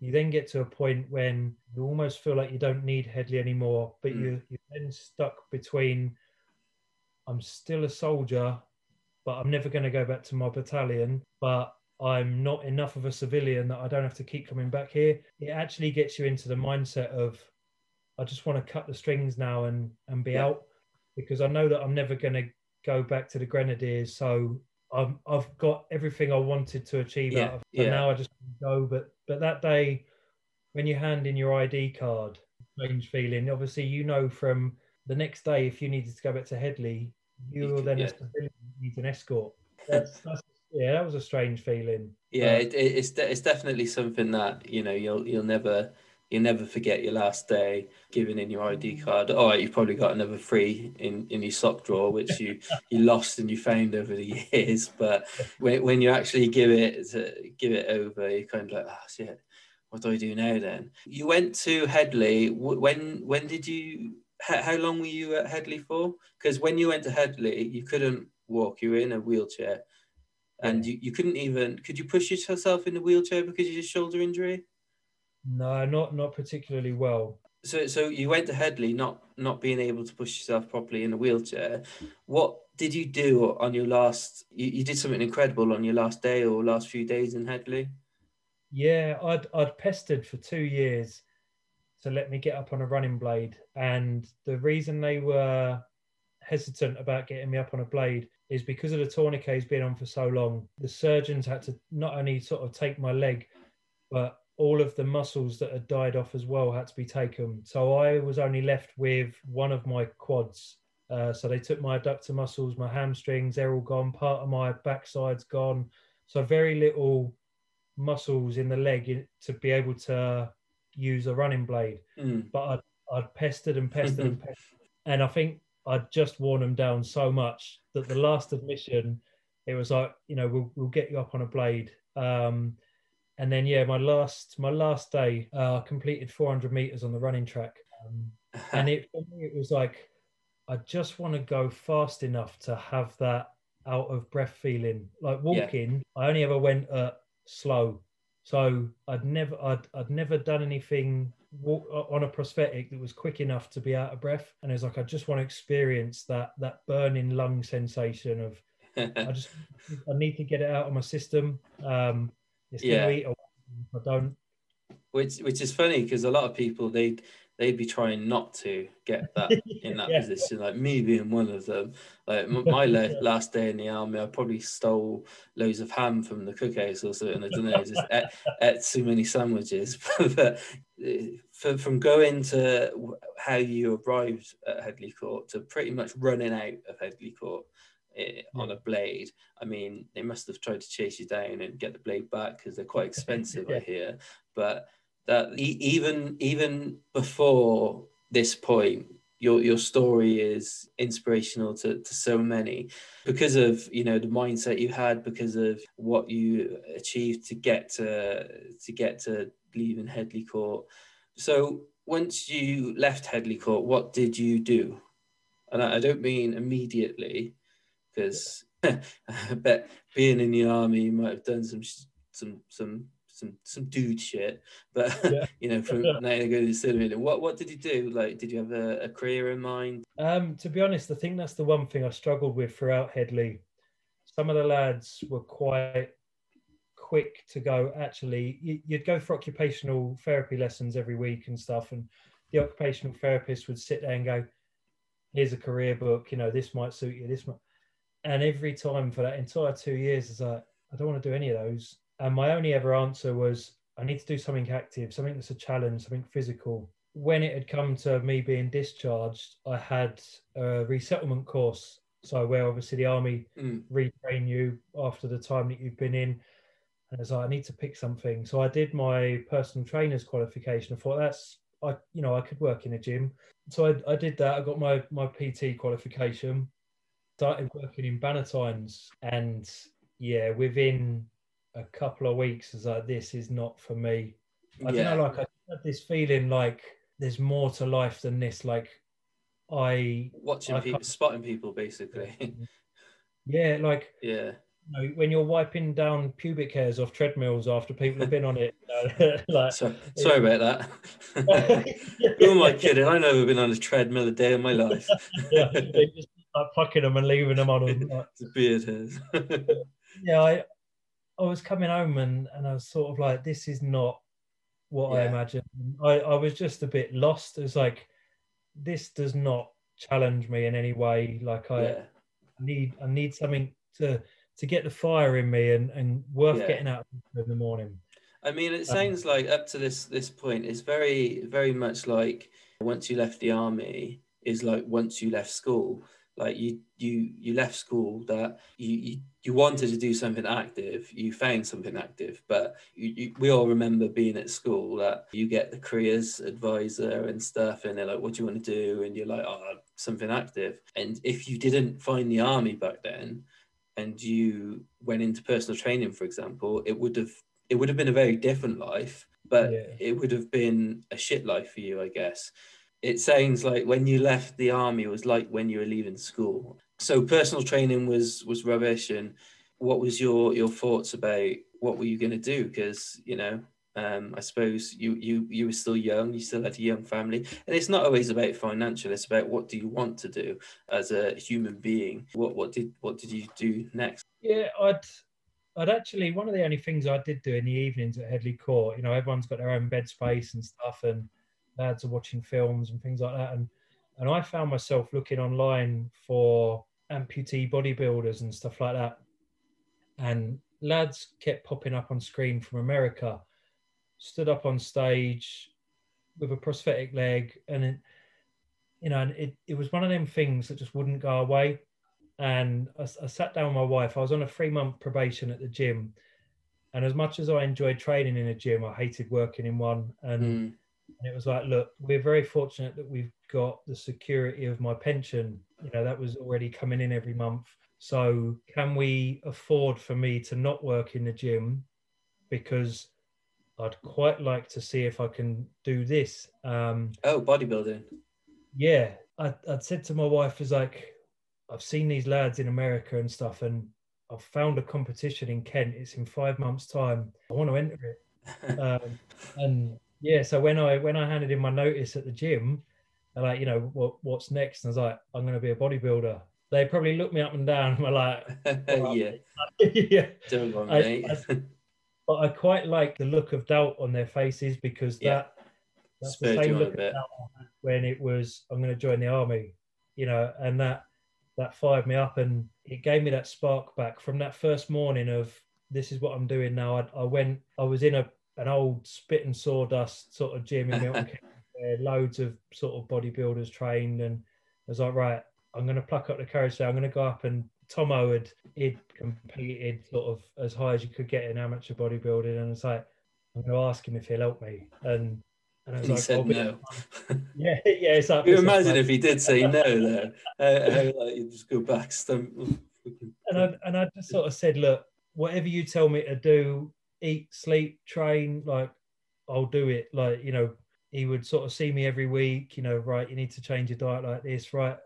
you then get to a point when you almost feel like you don't need Headley anymore, but Mm. you you're then stuck between I'm still a soldier, but I'm never going to go back to my battalion, but I'm not enough of a civilian that I don't have to keep coming back here. It actually gets you into the mindset of I just want to cut the strings now and and be Yeah. out because I know that I'm never going to go back to the Grenadiers. So I'm, I've got everything I wanted to achieve Yeah, out of yeah. now I just go. But but that day when you hand in your ID card, strange feeling. Obviously, you know from the next day if you needed to go back to Headley, you You will then yeah. a civilian need an escort. *laughs* That's, that's yeah, that was a strange feeling. Yeah, it, it's de- it's definitely something that you know you'll you'll never you'll never forget your last day giving in your ID mm. card. All right, you've probably got another three in, in your sock drawer which you *laughs* you lost and you found over the years. But when when you actually give it to, give it over, you're kind of like, oh shit, what do I do now then? You went to Headley. When when did you? How, how long were you at Headley for? Because when you went to Headley, you couldn't walk. You were in a wheelchair and you, you couldn't even could you push yourself in the wheelchair because of your shoulder injury No, not not particularly well. so so you went to headley not not being able to push yourself properly in a wheelchair what did you do on your last you, you did something incredible on your last day or last few days in headley Yeah, I'd I'd pestered for two years to let me get up on a running blade, and the reason they were hesitant about getting me up on a blade is because of the tourniquets being on for so long. The surgeons had to not only sort of take my leg, but all of the muscles that had died off as well had to be taken. So I was only left with one of my quads. Uh, so they took my adductor muscles, my hamstrings, they're all gone. Part of my backside's gone. So very little muscles in the leg to be able to use a running blade. Mm. But I'd, I'd pestered and pestered and *laughs* pestered. And I think I'd just worn them down so much that the last admission, it was like, you know, we'll, we'll get you up on a blade. Um, and then, yeah, my last my last day, uh, I completed 400 meters on the running track. Um, *laughs* and it for me, it was like I just want to go fast enough to have that out of breath feeling. Like walking, I only ever went uh, slow, so I'd never I'd I'd never done anything walk, on a prosthetic that was quick enough to be out of breath. And it was like I just want to experience that that burning lung sensation of *laughs* I just I need to get it out of my system. Um, it's Yeah. eat I don't. which which is funny because a lot of people they'd they'd be trying not to get that *laughs* in that Yeah. position like me being one of them like my *laughs* la- last day in the army i probably stole loads of ham from the cookhouse or something i don't know just *laughs* ate, ate too many sandwiches but uh, for, from going to how you arrived at headley court to pretty much running out of headley court eh, on a blade. I mean they must have tried to chase you down and get the blade back because they're quite expensive *laughs* i hear. But that even even before this point your your story is inspirational to, to so many because of you know the mindset you had because of what you achieved to get to to get to leaving headley court. So once you left headley court what did you do? And i, I don't mean immediately because i *laughs* bet being in the army you might have done some some some some some dude shit but Yeah. *laughs* you know from now to go to the cinema what what did you do like did you have a, a career in mind Um, to be honest, I think that's the one thing I struggled with throughout Headley. Some of the lads were quite quick to go. Actually, you- you'd go for occupational therapy lessons every week and stuff, and the occupational therapist would sit there and go, "Here's a career book. You know, this might suit you. This might." And every time for that entire two years, it's like I don't want to do any of those. And my only ever answer was, I need to do something active, something that's a challenge, something physical. When it had come to me being discharged, I had a resettlement course. So where obviously the army Mm. retrain you after the time that you've been in. And it's like I need to pick something. So I did my personal trainer's qualification. I thought that's I you know I could work in a gym. So I, I did that. I got my my PT qualification. Started working in Bannatynes, and yeah, within a couple of weeks, I was like, this is not for me. I yeah. don't know, like I had this feeling like there's more to life than this. Like I Watching I people, spotting people, basically. *laughs* yeah, like *laughs* yeah. you know, when you're wiping down pubic hairs off treadmills after people have been on it, you know, *laughs* like So, sorry about that. Who am I kidding? I've never been on a treadmill a day in my life. yeah, they just like plucking them and leaving them on them. *laughs* Like, the beard hairs. *laughs* yeah, I I was coming home and and I was sort of like, this is not what I imagined. I I was just a bit lost. It was like, this does not challenge me in any way. Like I yeah. need I need something to to get the fire in me and and worth Yeah. getting out in the morning. I mean, it Um, sounds like up to this this point, it's very very much like once you left the army is like once you left school. Like you you you left school that you you, you wanted to do something active, you found something active, but you, you, we all remember being at school that you get the careers advisor and stuff, and they're like, "What do you want to do?" And you're like, "Oh, something active." And if you didn't find the army back then, and you went into personal training, for example, it would have it would have been a very different life, but Yeah. it would have been a shit life for you, I guess. It sounds like when you left the army, it was like when you were leaving school. So personal training was was rubbish. And what was your your thoughts about what were you going to do? Because you know, um, I suppose you you you were still young, you still had a young family, and it's not always about financial. It's about what do you want to do as a human being. What what did what did you do next? Yeah, I'd I'd actually one of the only things I did do in the evenings at Headley Court, you know, everyone's got their own bed space and stuff, and lads are watching films and things like that, and and I found myself looking online for amputee bodybuilders and stuff like that, and lads kept popping up on screen from America, stood up on stage with a prosthetic leg, and it, you know, and it, it was one of them things that just wouldn't go away. And I, I sat down with my wife. I was on a three month probation at the gym, and as much as I enjoyed training in a gym, I hated working in one. And, Mm, and it was like, look, we're very fortunate that we've got the security of my pension. You know, that was already coming in every month. So can we afford for me to not work in the gym because I'd quite like to see if I can do this. Um, Oh, bodybuilding. yeah, I, I'd said to my wife, "Is like, I've seen these lads in America and stuff, and I've found a competition in Kent. It's in five months' time. I want to enter it." *laughs* Um, and yeah, so when I when I handed in my notice at the gym, like, you know, what what's next? And I was like, I'm going to be a bodybuilder. They probably looked me up and down and were like, *laughs* yeah, *laughs* yeah. worry, I-. But I quite like the look of doubt on their faces because Yeah. that that's the same look bit. doubt I had when it was I'm going to join the army, you know, and that that fired me up and it gave me that spark back from that first morning of this is what I'm doing now. I, I went, I was in a an old spit and sawdust sort of gym in Milton *laughs* Keynes where loads of sort of bodybuilders trained, and I was like, right, I'm going to pluck up the courage. There. I'm going to go up and Tomo had he'd competed sort of as high as you could get in amateur bodybuilding, and it's like I'm going to ask him if he'll help me, and and I was he like, said "I'll no. *laughs* Yeah, *laughs* yeah. It's like you it's like- imagine if he did say no, though. How, how, like, you just go back, stump. and I and I just sort of said, look, whatever you tell me to do, eat, sleep, train, like I'll do it. Like you know, he would sort of see me every week. You know, right, you need to change your diet like this. Right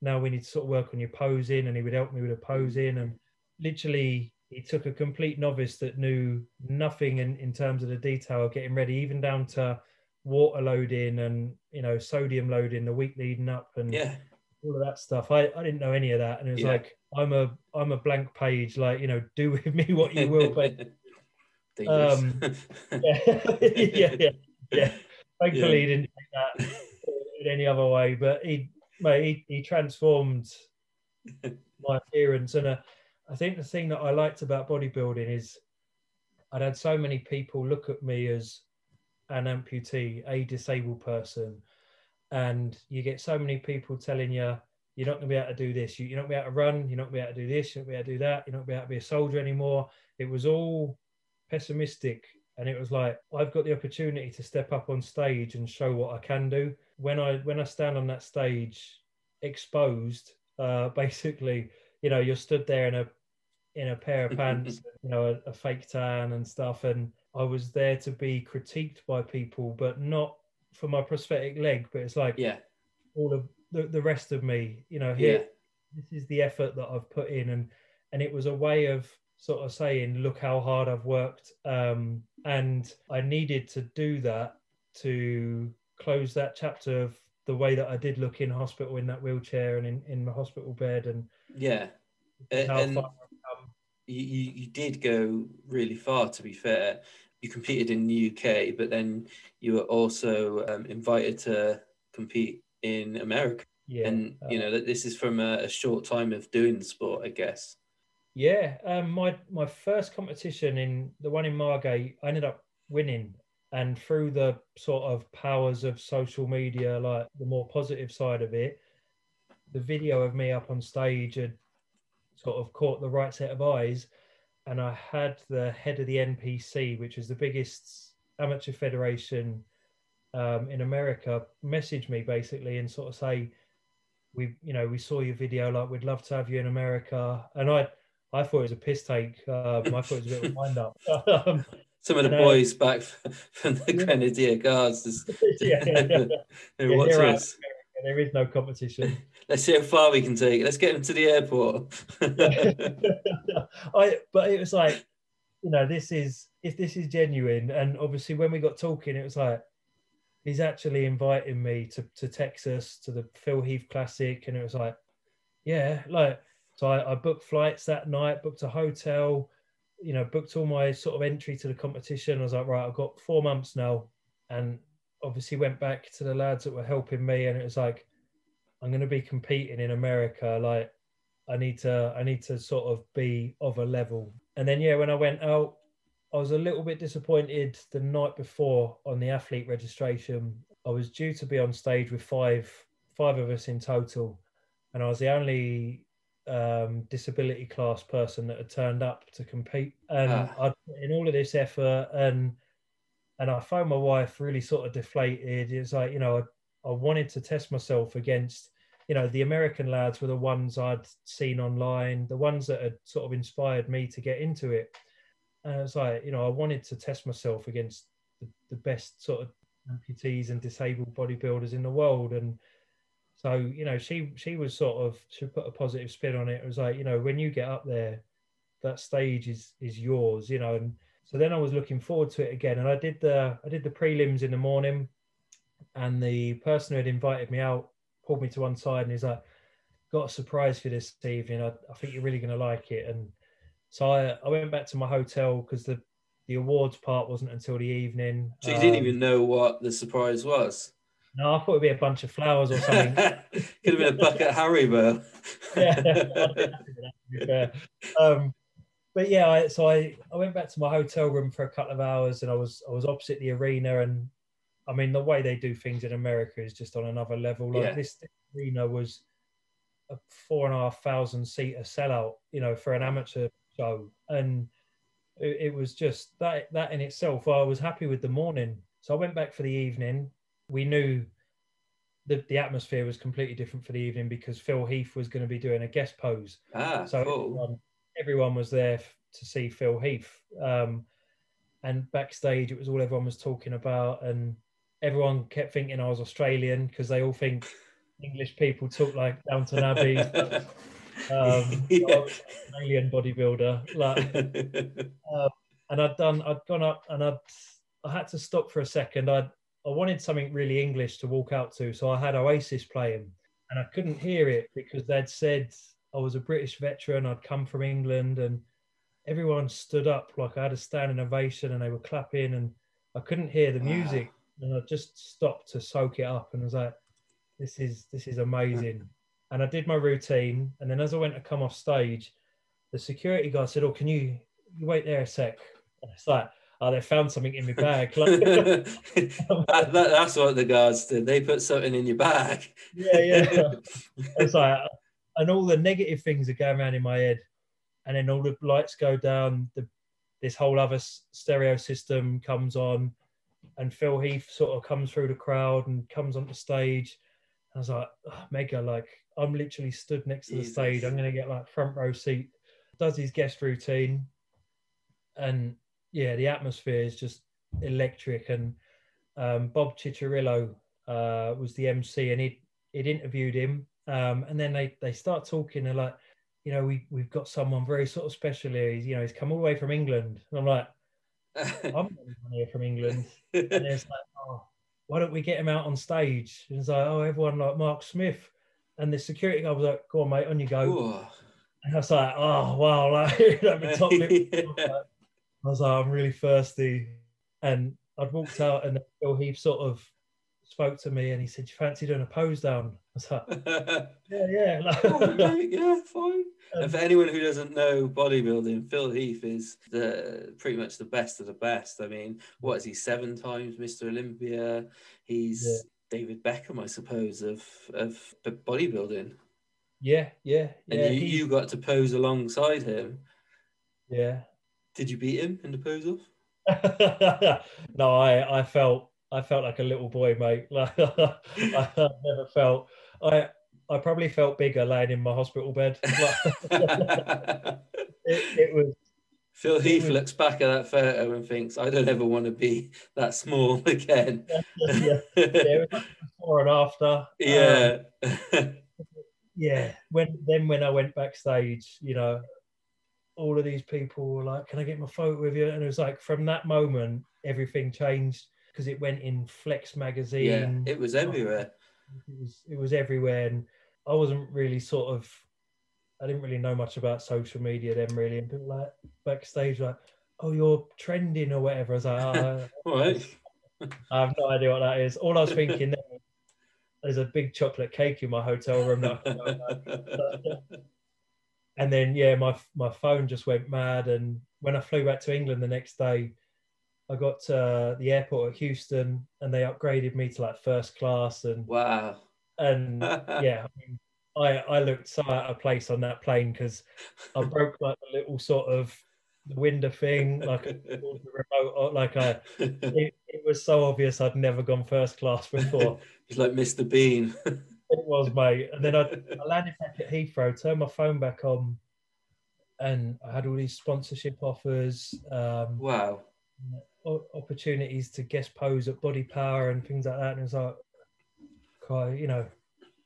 now, we need to sort of work on your posing, and he would help me with a posing. And literally, he took a complete novice that knew nothing in in terms of the detail of getting ready, even down to water loading and you know sodium loading the week leading up and yeah, all of that stuff. I, I didn't know any of that, and it was Yeah. like I'm a I'm a blank page. Like you know, do with me what you will. But *laughs* Dangerous. Um, *laughs* yeah, *laughs* yeah, yeah, yeah. Thankfully, he didn't take that in any other way. But he, mate, he, he transformed my appearance, and uh, I think the thing that I liked about bodybuilding is I'd had so many people look at me as an amputee, a disabled person, and you get so many people telling you you're not going to be able to do this, you, you're not going to be able to run, you're not going to be able to do this, you're not going to be able to do that, you're not going to be able to be a soldier anymore. It was all pessimistic and it was like i've got the opportunity to step up on stage and show what i can do. When i when i stand on that stage exposed uh *laughs* basically you know you're stood there in a in a pair of pants *laughs* you know a, a fake tan and stuff and i was there to be critiqued by people but not for my prosthetic leg but it's like yeah, all of the, the rest of me you know yeah, this is the effort that I've put in and and it was a way of sort of saying look how hard I've worked um and I needed to do that to close that chapter of the way that I did look in hospital in that wheelchair and in, in my hospital bed and yeah. And far I've come. you, you, you did go really far, to be fair. You competed in the UK, but then you were also um, invited to compete in America. yeah and you uh, know that this is from a, a short time of doing the sport, I guess. Yeah, um, my my first competition in the one in Margate, I ended up winning, and through the sort of powers of social media, like the more positive side of it, the video of me up on stage had sort of caught the right set of eyes, and I had the head of the NPC, which is the biggest amateur federation um, in America, message me basically and sort of say, "We, you know, we saw your video. Like, we'd love to have you in America." And I, I thought it was a piss take. Um, I thought it was a bit of a wind up. *laughs* um, Some of the uh, boys back *laughs* from the Yeah. Grenadier Guards just *laughs* yeah, yeah, yeah. Yeah, watch here us. There is no competition. Let's see how far we can take it. Let's get him to the airport. I, but it was like, you know, this is if this is genuine, and obviously when we got talking, it was like he's actually inviting me to to Texas to the Phil Heath Classic, and it was like, yeah, like so I, I booked flights that night, booked a hotel, you know, booked all my sort of entry to the competition. I was like, right, I've got four months now, and obviously went back to the lads that were helping me, and it was like, I'm going to be competing in America, like. I need to I need to sort of be of a level. And then yeah, when I went out, I was a little bit disappointed the night before on the athlete registration. I was due to be on stage with five five of us in total, and I was the only um, disability class person that had turned up to compete. And Ah. I'd put in all of this effort, and and I found my wife really sort of deflated. It's like you know I, I wanted to test myself against you know the American lads were the ones I'd seen online, the ones that had sort of inspired me to get into it. And it's like you know I wanted to test myself against the, the best sort of amputees and disabled bodybuilders in the world, and so you know she she was sort of she put a positive spin on it. It was like you know when you get up there, that stage is is yours, you know. And so then I was looking forward to it again, and I did the I did the prelims in the morning, and the person who had invited me out pulled me to one side and he's like, "Got a surprise for this evening. I, I think you're really going to like it." And so I, I went back to my hotel because the the awards part wasn't until the evening. so you didn't Um, even know what the surprise was. No, I thought it'd be a bunch of flowers or something. *laughs* Could have been a bucket Haribo. *laughs* yeah, I'd be happy with that, to be fair. Um, but yeah, I, so I, I went back to my hotel room for a couple of hours, and I was I was opposite the arena, and I mean the way they do things in America is just on another level. Like Yeah. this arena was a four and a half thousand seater sellout, you know, for an amateur show, and it, it was just that that in itself. I was happy with the morning, so I went back for the evening. We knew that the atmosphere was completely different for the evening because Phil Heath was going to be doing a guest pose. ah, So cool. everyone, everyone was there to see Phil Heath. Um, and backstage, it was all everyone was talking about. And everyone kept thinking I was Australian because they all think English people talk like Downton Abbey. *laughs* Um, Yeah. Australian bodybuilder. Like, *laughs* and I'd done, I'd gone up and I'd, I had to stop for a second. I I wanted something really English to walk out to, so I had Oasis playing, and I couldn't hear it because they'd said I was a British veteran. I'd come from England, and everyone stood up like I had a standing ovation and they were clapping and I couldn't hear the Wow. music and I just stopped to soak it up and I was like, this is this is amazing. And I did my routine and then as I went to come off stage, the security guy said, "Oh, can you you wait there a sec?" And it's like, "Oh, they found something in my bag." *laughs* Like, *laughs* that, that, that's what the guards did. They put something in your bag. yeah, yeah. *laughs* It's like, and all the negative things are going around in my head, and then all the lights go down. The this whole other stereo system comes on, and Phil Heath sort of comes through the crowd and comes onto stage. I was like, oh, mega, like I'm literally stood next to the Jesus. stage. I'm gonna get like front row seat. Does his guest routine, and yeah, the atmosphere is just electric. And um, Bob Cicherillo uh, was the MC, and he he'd interviewed him, um, and then they they start talking. They're like, you know, we we've got someone very sort of special here. He's, you know, he's come all the way from England. And I'm like, *laughs* I'm not here from England. And it's like, oh, why don't we get him out on stage? And it's like, oh, everyone like Mark Smith. And the security guy was like, go on, mate, on you go. Ooh. And I was like, oh, wow, like, *laughs* top *laughs* lip. Like- I was like, I'm really thirsty. And I'd walked out and Phil Heath sort of spoke to me and he said, you fancy doing a pose down? I was like, *laughs* yeah, yeah. *laughs* Like, Oh, mate, yeah, fine. Um, And for anyone who doesn't know bodybuilding, Phil Heath is the pretty much the best of the best. I mean, what is he? Seven times Mr. Olympia. He's Yeah. David Beckham, I suppose, of of bodybuilding. yeah, yeah, And you, you got to pose alongside him. yeah. Did you beat him in the pose off? *laughs* no, I, I felt I felt like a little boy, mate. *laughs* Like I never felt I I probably felt bigger laying in my hospital bed. *laughs* It, it was Phil Heath looks back at that photo and thinks, "I don't ever want to be that small again." yeah, yeah, like before and after. Um, yeah. yeah. When then when I went backstage, you know, all of these people were like, "Can I get my photo with you?" And it was like from that moment, everything changed because it went in Flex magazine. yeah, it was everywhere. it was it was everywhere and i wasn't really sort of i didn't really know much about social media then really and people like backstage like oh you're trending or whatever i was like ah, *laughs* oh, right. *laughs* i have no idea what that is all i was thinking then *laughs* there's a big chocolate cake in my hotel room that I can go and then yeah my my phone just went mad and when i flew back to england the next day i got to the airport at houston and they upgraded me to like first class and wow. and *laughs* yeah, I, I I looked so out of place on that plane because I broke like a little sort of the window thing, like a, the remote, or like I. *laughs* It, it was so obvious I'd never gone first class before. It's like Mr. Bean. *laughs* it was, mate. And then I, I landed back at Heathrow, turned my phone back on, and I had all these sponsorship offers, um, wow. opportunities to guest pose at Body Power and things like that. And it was like, "Cry, you know,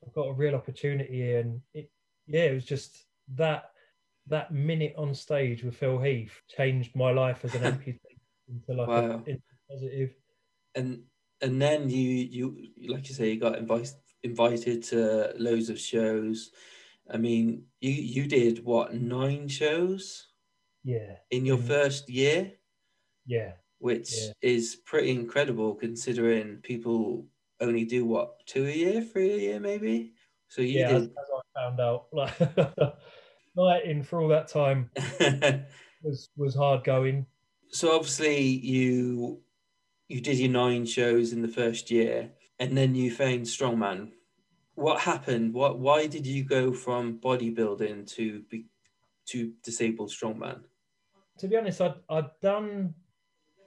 I've got a real opportunity here. And it, yeah, it was just that that minute on stage with Phil Heath changed my life as an amputee *laughs* into like Wow. a, into positive. And and then you you like you say you got invited invited to loads of shows. I mean, you you did what nine shows Yeah, in your Mm. first year, yeah, which Yeah. is pretty incredible considering people only do what two a year, three a year, maybe. So you yeah. As, as I found out, *laughs* like dieting for all that time *laughs* was was hard going. so obviously you you did your nine shows in the first year and then you found strongman what happened what why did you go from bodybuilding to be to disabled strongman to be honest, I'd, I'd done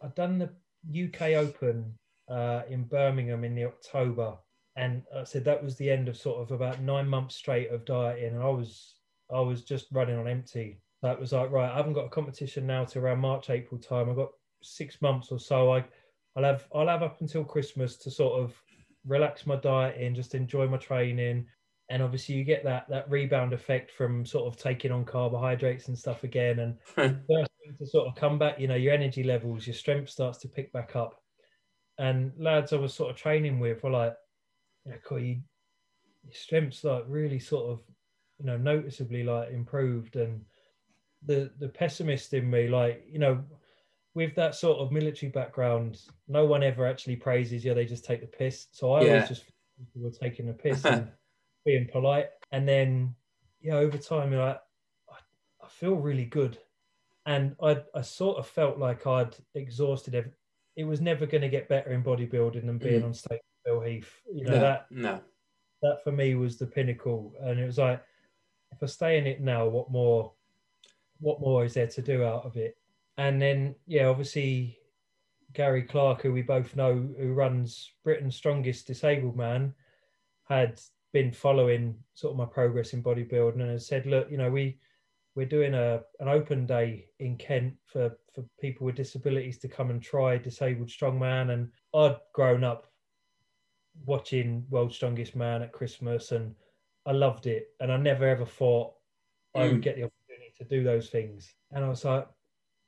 I'd done the UK Open uh, in Birmingham in the October, and I said that was the end of sort of about nine months straight of dieting, and I was I was just running on empty. That was like right, I haven't got a competition now to around March April time. I've got six months or so. I I'll have I'll have up until Christmas to sort of relax my dieting, just enjoy my training. And obviously, you get that that rebound effect from sort of taking on carbohydrates and stuff again, and *laughs* first thing to sort of come back, you know, your energy levels, your strength starts to pick back up. And lads I was sort of training with were like, yeah, cool, you, your strength's like really sort of, you know, noticeably like improved. And the the pessimist in me, like you know, with that sort of military background, no one ever actually praises you. They just take the piss. So I Yeah. always just were taking the piss *laughs* and being polite. And then, yeah, over time, you're like, I, I feel really good. And I, I sort of felt like I'd exhausted every, it was never going to get better in bodybuilding than being Mm. on stage with Phil Heath. You know, no, that no. that for me was the pinnacle. And it was like, if I stay in it now, what more what more is there to do out of it? And then yeah, obviously Gary Clark, who we both know who runs Britain's strongest disabled man, had been following sort of my progress in bodybuilding and has said, look, you know, we we're doing a an open day in Kent for for people with disabilities to come and try disabled strongman. And I'd grown up watching World's Strongest Man at Christmas and I loved it. And I never ever thought I would Mm. get the opportunity to do those things. And I was like,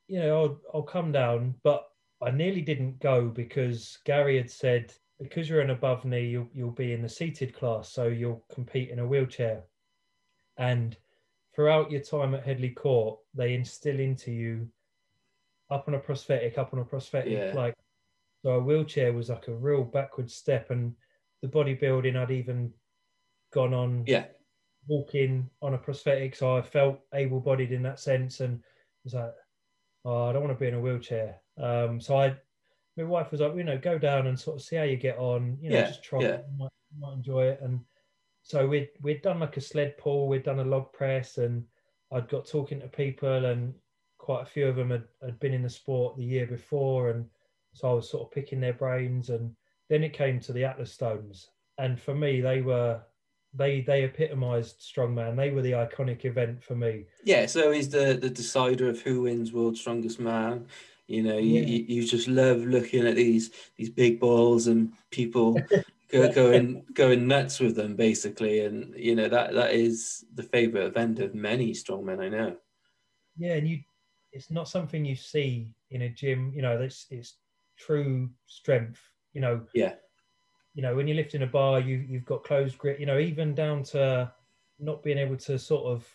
you know, I'll, I'll come down. But I nearly didn't go because Gary had said, because you're an above knee, you'll, you'll be in the seated class. So you'll compete in a wheelchair. And throughout your time at Headley Court, they instill into you up on a prosthetic, up on a prosthetic, Yeah. like so a wheelchair was like a real backward step, and the bodybuilding I'd even gone on Yeah. walking on a prosthetic, so I felt able-bodied in that sense, and was like, oh, I don't want to be in a wheelchair. Um, so I, my wife was like, you know, go down and sort of see how you get on, you know, Yeah, just try, yeah. you might, you might enjoy it, and so we'd we'd done like a sled pull, we'd done a log press, and I'd got talking to people, and quite a few of them had, had been in the sport the year before, and so I was sort of picking their brains, and then it came to the Atlas Stones, and for me, they were they they epitomised strongman. They were the iconic event for me. Yeah, so he's the the decider of who wins World's Strongest Man. You know, you, Yeah. you, you just love looking at these these big balls and people *laughs* go, going going nuts with them, basically. And you know that that is the favorite event of many strongmen I know. Yeah, and you, it's not something you see in a gym. You know, that's it's true strength. You know, Yeah, you know when you're lifting a bar, you you've got closed grip. You know, even down to not being able to sort of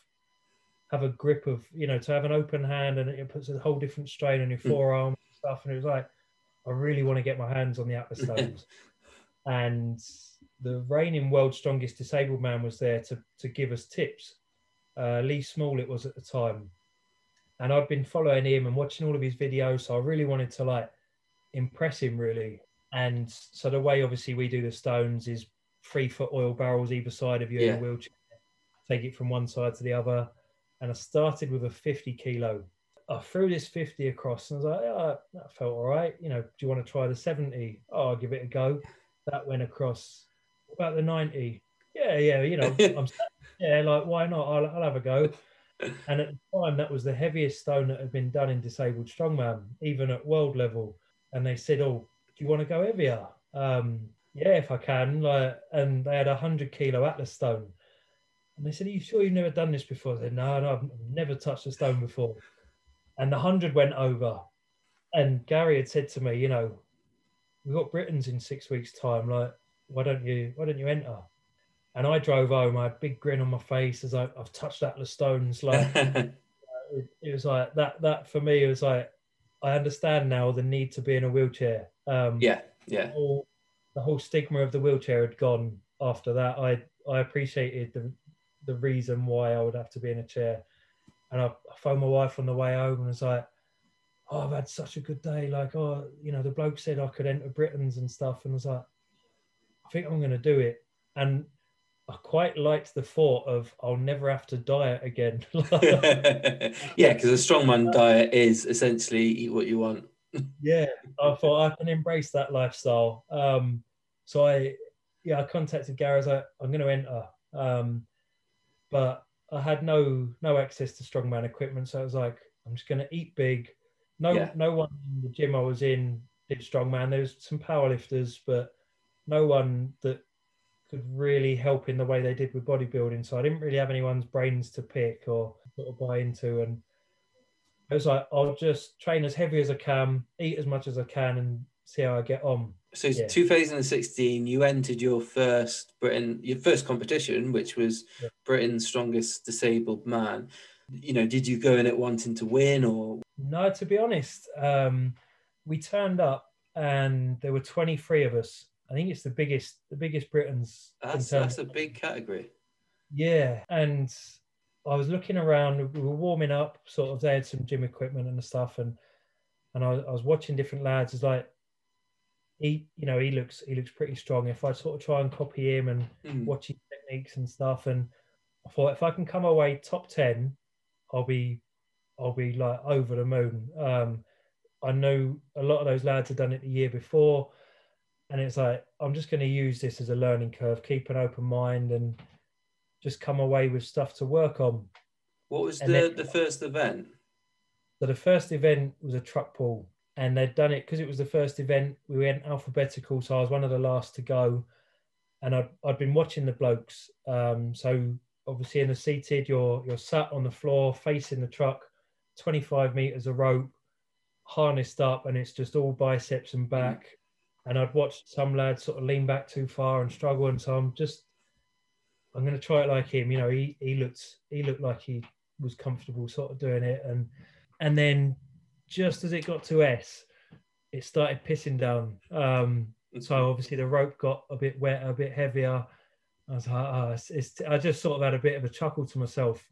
have a grip of you know to have an open hand, and it puts a whole different strain on your Mm. forearm and stuff. And it was like, I really want to get my hands on the Atlas *laughs* stones. and the reigning world's strongest disabled man was there to to give us tips. Uh, Lee Small it was at the time, and I've been following him and watching all of his videos. So I really wanted to like impress him really. And so the way obviously we do the stones is three foot oil barrels either side of you in a wheelchair. Take it from one side to the other. And I started with a 50 kilo. I threw this 50 across and I was like, oh, that felt all right. You know, do you want to try the 70? Oh, I'll give it a go. That went across. What about the 90? Yeah, yeah, you know, *laughs* I'm yeah, like why not? I'll, I'll have a go. And at the time, that was the heaviest stone that had been done in disabled strongman, even at world level. And they said, "Oh, do you want to go heavier?" Um, yeah, if I can. Like, and they had a hundred kilo Atlas stone. And they said, "Are you sure you've never done this before?" I said, "No, no, I've never touched a stone before." And the hundred went over. And Gary had said to me, "You know, we've got Britain's in six weeks' time. Like, why don't you? Why don't you enter?" And I drove home. I had a big grin on my face as I, I've touched Atlas stones. Like *laughs* it, it was like that. That for me, it was like I understand now the need to be in a wheelchair. Um, yeah, yeah, the whole, the whole stigma of the wheelchair had gone after that. I I appreciated the the reason why I would have to be in a chair, and I, I phoned my wife on the way home and was like, "Oh, I've had such a good day. Like, oh, you know, the bloke said I could enter Britain's and stuff, and I was like, I think I'm going to do it." And I quite liked the thought of I'll never have to diet again. *laughs* *laughs* yeah, because a strongman diet is essentially eat what you want. Yeah, I thought I can embrace that lifestyle. Um, so I, yeah, I contacted Gary. I was like, I'm going to enter, um, but I had no no access to strongman equipment. So I was like, I'm just going to eat big. No, Yeah. no one in the gym I was in did strongman. There was some powerlifters, but no one that could really help in the way they did with bodybuilding. So I didn't really have anyone's brains to pick or sort of buy into. And it was like, I'll just train as heavy as I can, eat as much as I can, and see how I get on. So Yeah. 2016, you entered your first Britain, your first competition, which was Yeah. Britain's strongest disabled man. You know, did you go in it wanting to win or? No, to be honest, um, we turned up and there were 23 of us. I think it's the biggest, the biggest Britain's. That's that's a big category. Yeah, and I was looking around. We were warming up, sort of. They had some gym equipment and stuff, and and I, was- I was watching different lads. It's like he, you know, he looks he looks pretty strong. If I sort of try and copy him and Mm. watch his techniques and stuff, and I thought if I can come away top ten, I'll be I'll be like over the moon. Um, I know a lot of those lads had done it the year before, and it's like I'm just going to use this as a learning curve, keep an open mind, and just come away with stuff to work on. What was And the then- the first event? So the first event was a truck pull, and they'd done it because it was the first event. We went alphabetical, so I was one of the last to go, and I'd, I'd been watching the blokes. Um, so obviously in the seated, you're you're sat on the floor facing the truck, 25 meters of rope, harnessed up, and it's just all biceps and back. And I'd watched some lads sort of lean back too far and struggle, and so I'm just I'm going to try it like him. You know, he he looked he looked like he was comfortable sort of doing it, and and then just as it got to S, it started pissing down. Um, so obviously the rope got a bit wet, a bit heavier. I was like, oh, it's, it's, I just sort of had a bit of a chuckle to myself.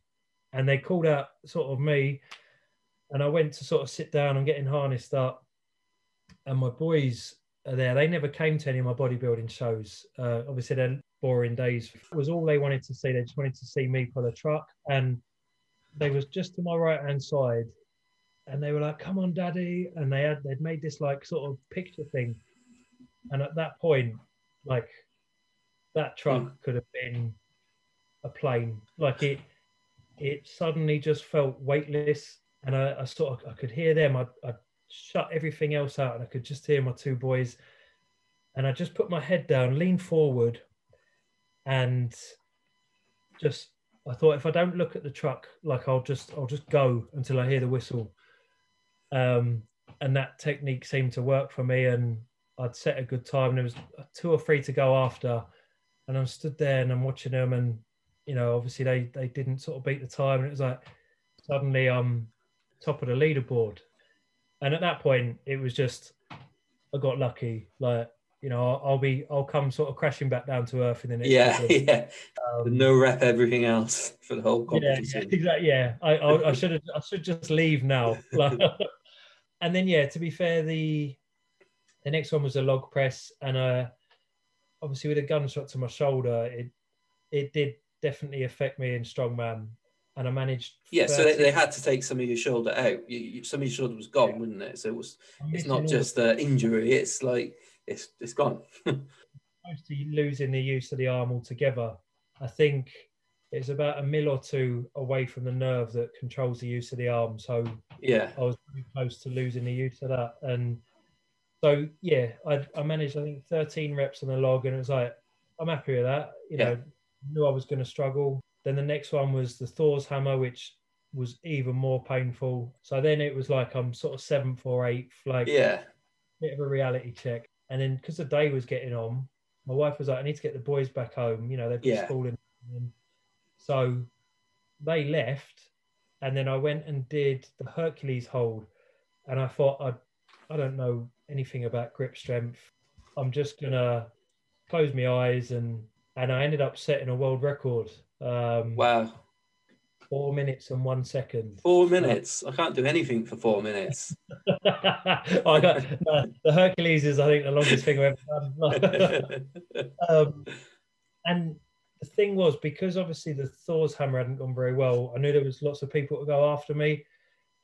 And they called out sort of me, and I went to sort of sit down and getting harnessed up. And my boys there. They never came to any of my bodybuilding shows. Uh, obviously, they're boring days. It was all they wanted to see. They just wanted to see me pull a truck, and they was just to my right hand side, and they were like, "Come on, daddy!" And they had they'd made this like sort of picture thing, and at that point, like that truck could have been a plane. Like it, it suddenly just felt weightless, and I, I sort of I could hear them. I I shut everything else out, and I could just hear my two boys, and I just put my head down, leaned forward, and just I thought if I don't look at the truck, like I'll just I'll just go until I hear the whistle. Um, and that technique seemed to work for me, and I'd set a good time. And there was two or three to go after, and I'm stood there and I'm watching them, and you know, obviously they they didn't sort of beat the time, and it was like suddenly I'm top of the leaderboard, and at that point it was just I got lucky, like. You know, I'll, I'll be, I'll come sort of crashing back down to earth in the next. Yeah, yeah. um, no rep everything else for the whole yeah, yeah, exactly. Yeah, I, I, I should have. I should just leave now. *laughs* Like- and then, yeah, to be fair, the the next one was a log press, and uh, obviously with a gunshot to my shoulder, it it did definitely affect me in strongman, and I managed. Yeah, so they, they had to take some of your shoulder out. You, you, some of your shoulder was gone, Yeah. wasn't it? So it was. I'm It's not just an injury. It's like it's it's gone. *laughs* to losing the use of the arm altogether. I think it's about a mil or two away from the nerve that controls the use of the arm. So yeah, I was very close to losing the use of that. And so, yeah, I, I managed, I think, 13 reps on the log, and it was like, I'm happy with that. You know, knew I was going to struggle. Then the next one was the Thor's hammer, which was even more painful. So then it was like I'm sort of seventh or eighth, like yeah, bit of a reality check. And then because the day was getting on, my wife was like, I need to get the boys back home. You know, they've been Yeah. school in. And so they left. And then I went and did the Hercules hold. And I thought, I, I don't know anything about grip strength. I'm just going to close my eyes. And, and I ended up setting a world record. Um, wow. Four minutes and one second. Four minutes. I can't do anything for four minutes. *laughs* I got no, the Hercules is I think the longest thing I've ever done. *laughs* um, and the thing was because obviously the Thor's hammer hadn't gone very well. I knew there was lots of people to go after me,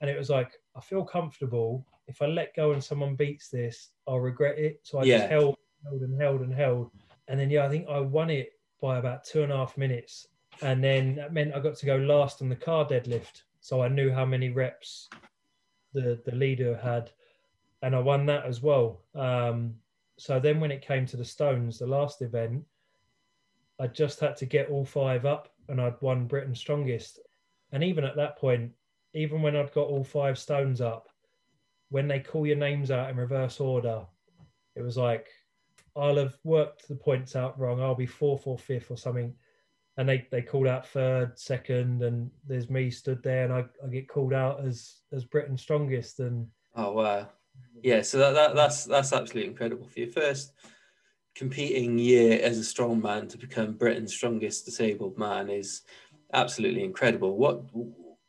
and it was like I feel comfortable. If I let go and someone beats this, I'll regret it. So I Yeah. just held, held and held and held, and then yeah, I think I won it by about two and a half minutes, and then that meant I got to go last on the car deadlift. So I knew how many reps the the leader had, and I won that as well. Um, so then when it came to the stones, the last event, I just had to get all five up, and I'd won Britain's strongest. And even at that point, even when I'd got all five stones up, when they call your names out in reverse order, it was like I'll have worked the points out wrong. I'll be fourth or fifth or something. and they they called out third, second, and there's me stood there, and I, I get called out as as Britain's strongest, and Oh wow. Yeah, so that, that that's that's absolutely incredible for your first competing year as a strongman to become Britain's strongest disabled man is absolutely incredible. What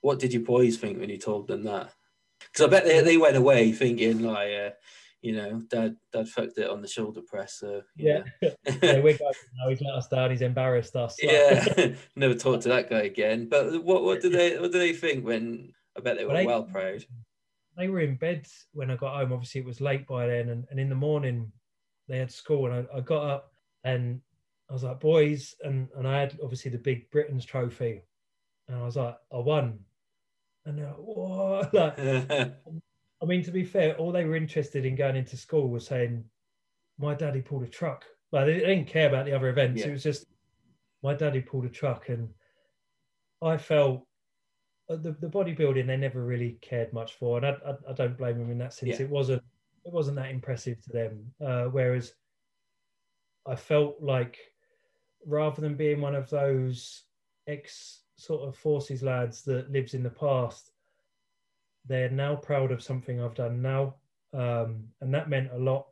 what did your boys think when you told them that? Because I bet they, they went away thinking like, uh, you know, dad dad fucked it on the shoulder press. So yeah, yeah, *laughs* yeah we're going now. He's let us down. He's embarrassed us. like- yeah. *laughs* *laughs* Never talk to that guy again. But what what do they what do they think when? I bet they were Well, they- well proud. they were in bed when I got home. Obviously, it was late by then, and, and in the morning they had school, and I, I got up and I was like, "Boys," and and I had obviously the big Britain's trophy, and I was like, "I won," and they're like, "What?" Like, I mean, to be fair, all they were interested in going into school was saying, "My daddy pulled a truck." Like they didn't care about the other events. Yeah. It was just, "My daddy pulled a truck," and I felt uh, the, the bodybuilding they never really cared much for, and I, I, I don't blame them in that sense. Yeah. It wasn't it wasn't that impressive to them. Uh, whereas I felt like rather than being one of those ex sort of forces lads that lives in the past, they're now proud of something I've done now, um, and that meant a lot.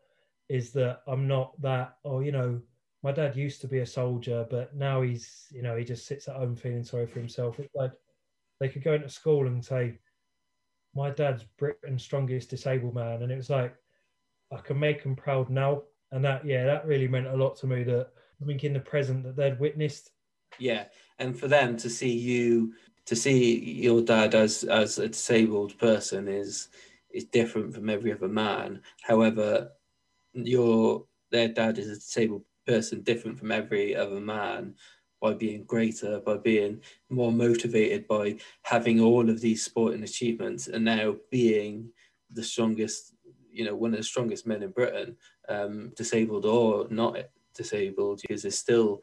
Is that I'm not that, oh, you know, my dad used to be a soldier, but now he's, you know, he just sits at home feeling sorry for himself. It's like they could go into school and say, my dad's Britain's strongest disabled man, and it was like I can make them proud now, and that yeah, that really meant a lot to me. That I think in the present that they'd witnessed. Yeah, and for them to see you, to see your dad as as a disabled person is is different from every other man. However, your their dad is a disabled person, different from every other man by being greater, by being more motivated, by having all of these sporting achievements, and now being the strongest, you know, one of the strongest men in Britain, um, disabled or not disabled, because it's still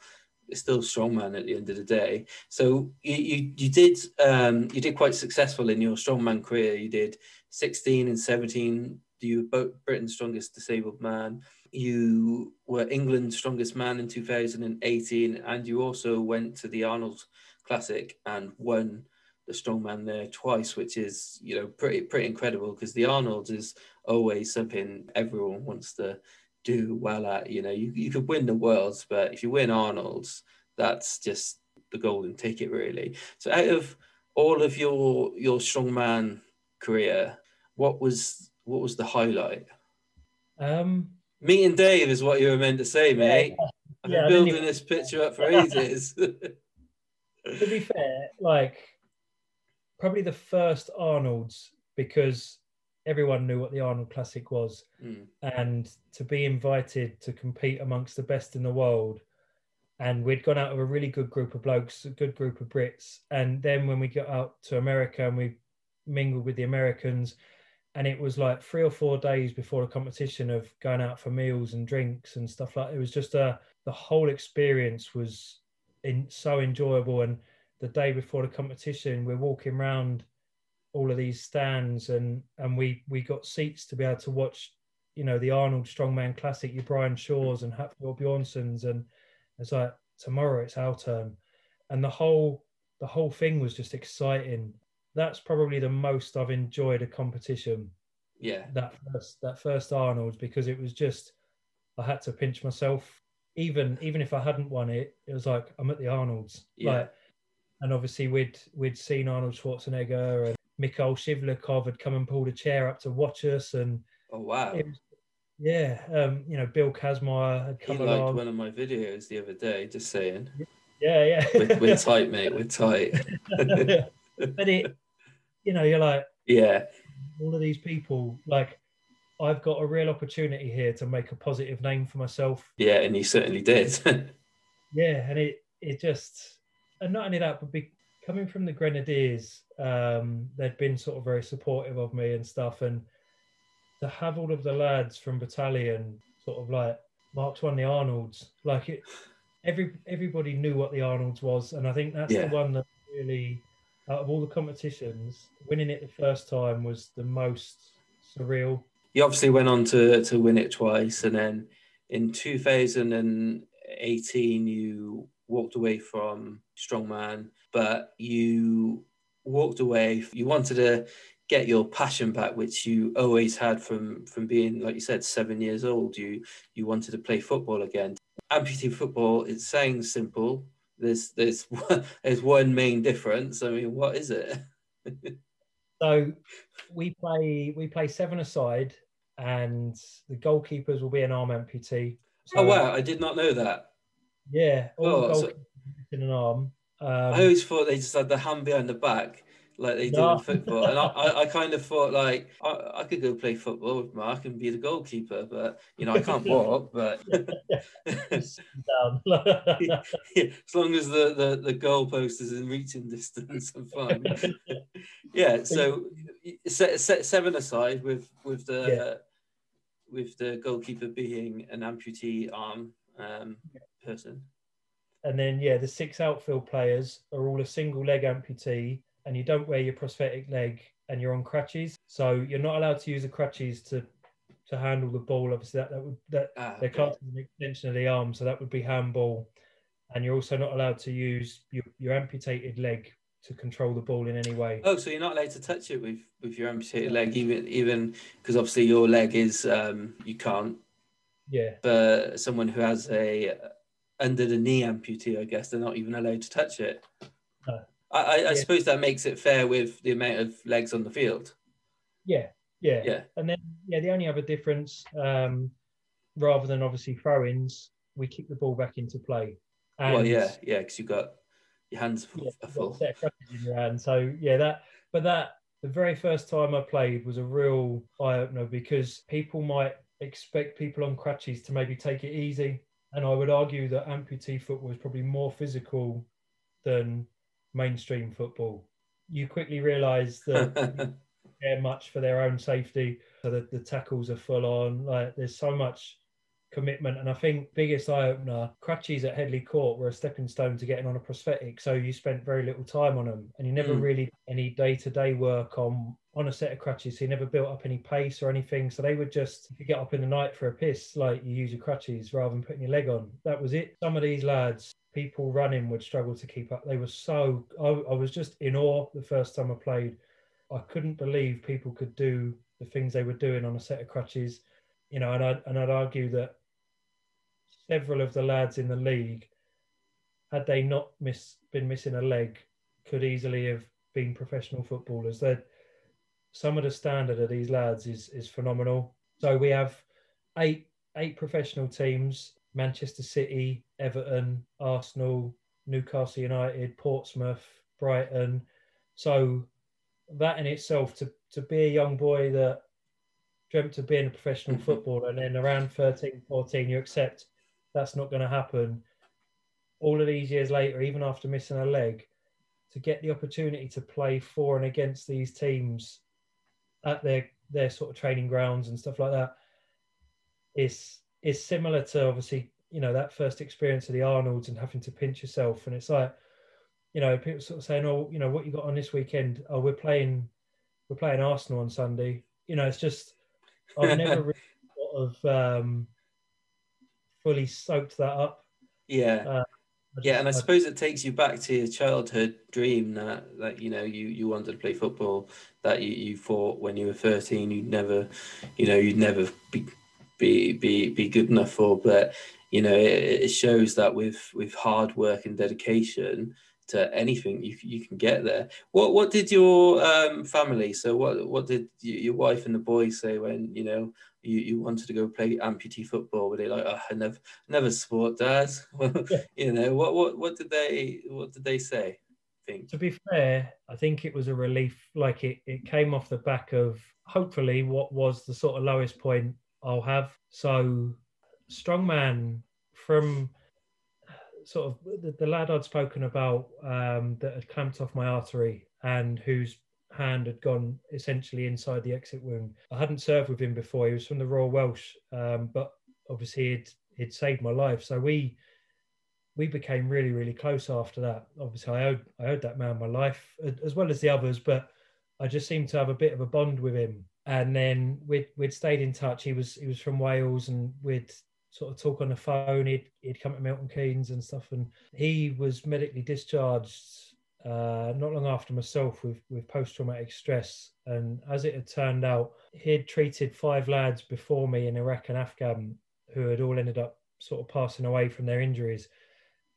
still strongman at the end of the day. So you you, you did um, you did quite successful in your strongman career. You did 16 and 17. You were Britain's strongest disabled man. You were England's strongest man in 2018, and you also went to the Arnold Classic and won the strongman there twice, which is you know pretty pretty incredible because the Arnold is always something everyone wants to do well at. You know, you, you could win the worlds, but if you win Arnold's, that's just the golden ticket, really. So, out of all of your your strongman career, what was what was the highlight? Um, Meeting Dave is what you were meant to say, mate. I've been didn't building even- this picture up for *laughs* ages. to be fair, like probably the first Arnold's because everyone knew what the Arnold Classic was, Mm, and to be invited to compete amongst the best in the world. And we'd gone out with a really good group of blokes, a good group of Brits. And then when we got out to America and we mingled with the Americans, and it was like three or four days before the competition of going out for meals and drinks and stuff like it was just a the whole experience was in so enjoyable and the day before the competition we're walking around all of these stands and and we we got seats to be able to watch you know the Arnold Strongman Classic your Brian Shaws and Hafthor Bjornssons and it's like tomorrow it's our turn and the whole the whole thing was just exciting that's probably the most I've enjoyed a competition yeah, that first that first Arnold's because it was just I had to pinch myself. Even even if I hadn't won it, it was like I'm at the Arnold's. Yeah. Like, and obviously we'd we'd seen Arnold Schwarzenegger and Mikhail Shivlyakov had come and pulled a chair up to watch us, and oh wow. was, yeah, um, you know Bill Kazmaier had come. He liked along. one of my videos the other day. Just saying, Yeah, yeah. *laughs* we're, we're tight, mate. We're tight. *laughs* but it, you know, you're like yeah, all of these people like I've got a real opportunity here to make a positive name for myself. yeah, and you certainly did. *laughs* Yeah, and it it just and not only that, but be, coming from the Grenadiers, um, they'd been sort of very supportive of me and stuff, and to have all of the lads from battalion sort of like Mark's won the Arnolds, like it, every everybody knew what the Arnolds was, and I think that's Yeah. the one that really, out of all the competitions, winning it the first time was the most surreal. you obviously went on to to win it twice, and then in 2018 you walked away from strongman, but you walked away. You wanted to get your passion back, which you always had from from being, like you said, seven years old. You you wanted to play football again. Amputee football. It sounds simple. There's there's one, *laughs* there's one main difference. I mean, what is it? *laughs* So we play we play seven aside, and the goalkeepers will be an arm amputee. So, oh wow, I did not know that. Yeah, all Oh, so- in an arm. Um, I always thought they just had the hand behind the back, like they do No. in football. And I, I, I kind of thought like I, I could go play football with Mark and be the goalkeeper, but you know I can't *laughs* walk. But *laughs* *laughs* as long as the, the, the goalpost is in reaching distance, I'm fine. yeah. So set, set seven aside with with the Yeah. with the goalkeeper being an amputee arm um, person. and then yeah, the six outfield players are all a single leg amputee, and you don't wear your prosthetic leg, and you're on crutches, so you're not allowed to use the crutches to to handle the ball. Obviously, that that would that Ah, they're okay. classed as an extension of the arm, so that would be handball. And you're also not allowed to use your, your amputated leg to control the ball in any way. Oh, so you're not allowed to touch it with with your amputated leg, even even because obviously your leg is um, you can't. Yeah, But someone who has a under the knee amputee, I guess they're not even allowed to touch it. No. I, I, I Yeah. suppose that makes it fair with the amount of legs on the field. yeah, yeah. Yeah. And then yeah, the only other difference, um, rather than obviously throw-ins, we kick the ball back into play. well, yeah, yeah, because you've got your hands yeah, are you've got a full. set of crutches in your hand. So yeah, that but that the very first time I played was a real eye opener because people might expect people on crutches to maybe take it easy, and I would argue that amputee football is probably more physical than mainstream football. You quickly realise that *laughs* they care much for their own safety. So that the tackles are full on. Like there's so much commitment. And I think biggest eye opener, crutches at Headley Court were a stepping stone to getting on a prosthetic. So you spent very little time on them and you never Mm. really any day to day work on on a set of crutches. You never built up any pace or anything. So they would just if you get up in the night for a piss, like you use your crutches rather than putting your leg on. That was it. Some of these lads, people running would struggle to keep up. They were so I, I was just in awe the first time I played. I couldn't believe people could do the things they were doing on a set of crutches, you know, and I'd, and I'd argue that several of the lads in the league, had they not miss, been missing a leg, could easily have been professional footballers. That some of the standard of these lads is is phenomenal. So we have eight eight professional teams: Manchester City, Everton, Arsenal, Newcastle United, Portsmouth, Brighton. So that in itself to to be a young boy that dreamt of being a professional Mhm. footballer and then around 13 14 you accept that's not going to happen all of these years later even after missing a leg to get the opportunity to play for and against these teams at their their sort of training grounds and stuff like that is is similar to obviously you know that first experience of the Arnolds and having to pinch yourself. And it's like you know people sort of saying oh you know what you got on this weekend? Oh we're playing we're playing Arsenal on Sunday. You know it's just I've never *laughs* really sort of um, fully soaked that up. Yeah. Uh, Yeah, and I suppose it takes you back to your childhood dream that, that you know you, you wanted to play football that you, you thought when you were thirteen you'd never you know you'd never be be be, be good enough for but you know it, it shows that with with hard work and dedication to anything you you can get there. What what did your um, family so what what did you, your wife and the boys say when you know you, you wanted to go play amputee football? Were they like, oh, I never never sport, dad? *laughs* you know what what what did they what did they say think to be fair, I think it was a relief. Like it, it came off the back of hopefully what was the sort of lowest point I'll have. So, strongman from sort of the, the lad I'd spoken about um, that had clamped off my artery and whose hand had gone essentially inside the exit wound. I hadn't served with him before. He was from the Royal Welsh, um, but obviously he'd, he'd saved my life. So we we became really really close after that. Obviously I owed I owed that man my life as well as the others, but I just seemed to have a bit of a bond with him. And then we'd we'd stayed in touch. He was he was from Wales, and we'd sort of talk on the phone. He'd, he'd come to Milton Keynes and stuff. And he was medically discharged uh, not long after myself with, with post traumatic stress. And as it had turned out, he'd treated five lads before me in Iraq and Afghan who had all ended up sort of passing away from their injuries.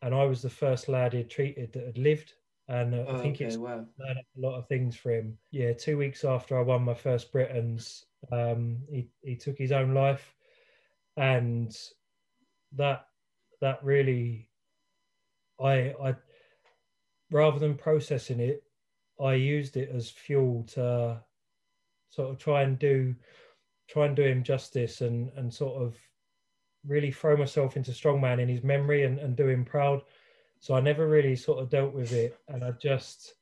And I was the first lad he'd treated that had lived. And uh, Oh, I think okay, it's wow. learned a lot of things for him. Yeah, two weeks after I won my first Britain's, um, he he took his own life, and that that really, I I rather than processing it, I used it as fuel to sort of try and do try and do him justice and and sort of really throw myself into strongman in his memory and, and do him proud. So I never really sort of dealt with it, and I just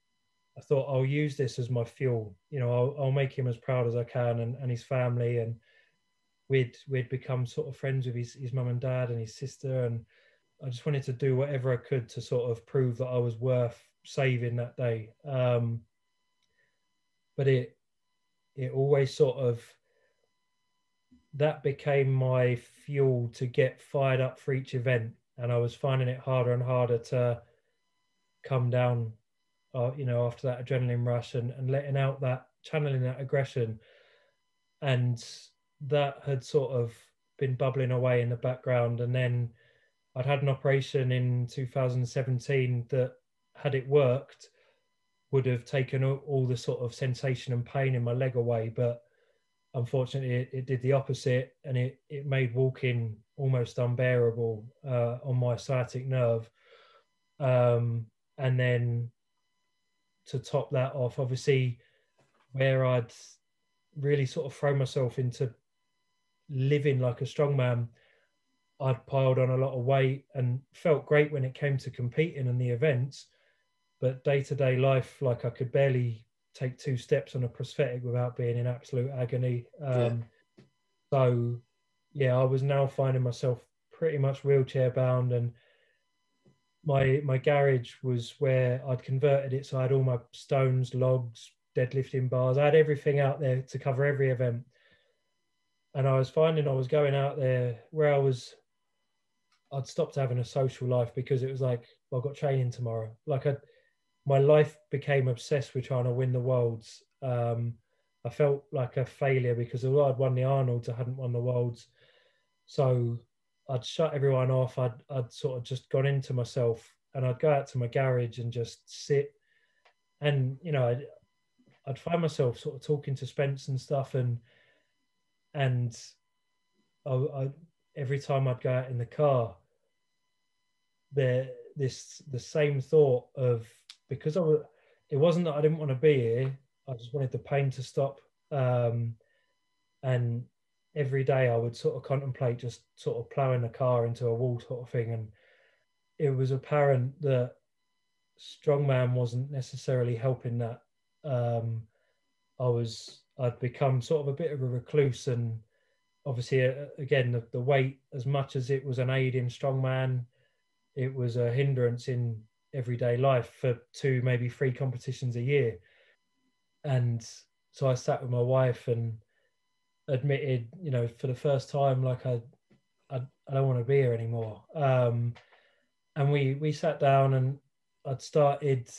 I thought I'll use this as my fuel. You know, I'll, I'll make him as proud as I can and, and his family, and we'd we'd become sort of friends with his his mum and dad and his sister, and I just wanted to do whatever I could to sort of prove that I was worth saving that day. Um, but it it always sort of that became my fuel to get fired up for each event and i was finding it harder and harder to come down uh, you know after that adrenaline rush and, and letting out that channeling that aggression and that had sort of been bubbling away in the background. And then i'd had an operation in 2017 that had it worked would have taken all, the sort of sensation and pain in my leg away. But unfortunately it, it did the opposite and it, it made walking almost unbearable uh, on my sciatic nerve. Um, and then to top that off obviously where i'd really sort of thrown myself into living like a strong man i'd piled on a lot of weight and felt great when it came to competing and the events but day-to-day life like i could barely take two steps on a prosthetic without being in absolute agony. Um, So, yeah, I was now finding myself pretty much wheelchair bound, and my my garage was where I'd converted it. So I had all my stones, logs, deadlifting bars. I had everything out there to cover every event, and I was finding I was going out there where I was. I'd stopped having a social life because it was like, well, I've got training tomorrow. Like I my life became obsessed with trying to win the worlds. Um, I felt like a failure because although I'd won the Arnold's, I hadn't won the worlds. So I'd shut everyone off. I'd, I'd sort of just gone into myself and I'd go out to my garage and just sit. And, you know, I'd, I'd find myself sort of talking to Spence and stuff. And, and I, I, every time I'd go out in the car, there, this, the same thought of, because I was, it wasn't that I didn't want to be here. I just wanted the pain to stop. Um, and every day I would sort of contemplate just sort of ploughing the car into a wall sort of thing. And it was apparent that strongman wasn't necessarily helping that. Um, I was, I'd become sort of a bit of a recluse and obviously uh, again, the, the weight, as much as it was an aid in strongman, it was a hindrance in everyday life for two, maybe three competitions a year. And so I sat with my wife and admitted, you know, for the first time, like I, I, I don't want to be here anymore. Um, and we we sat down and I'd started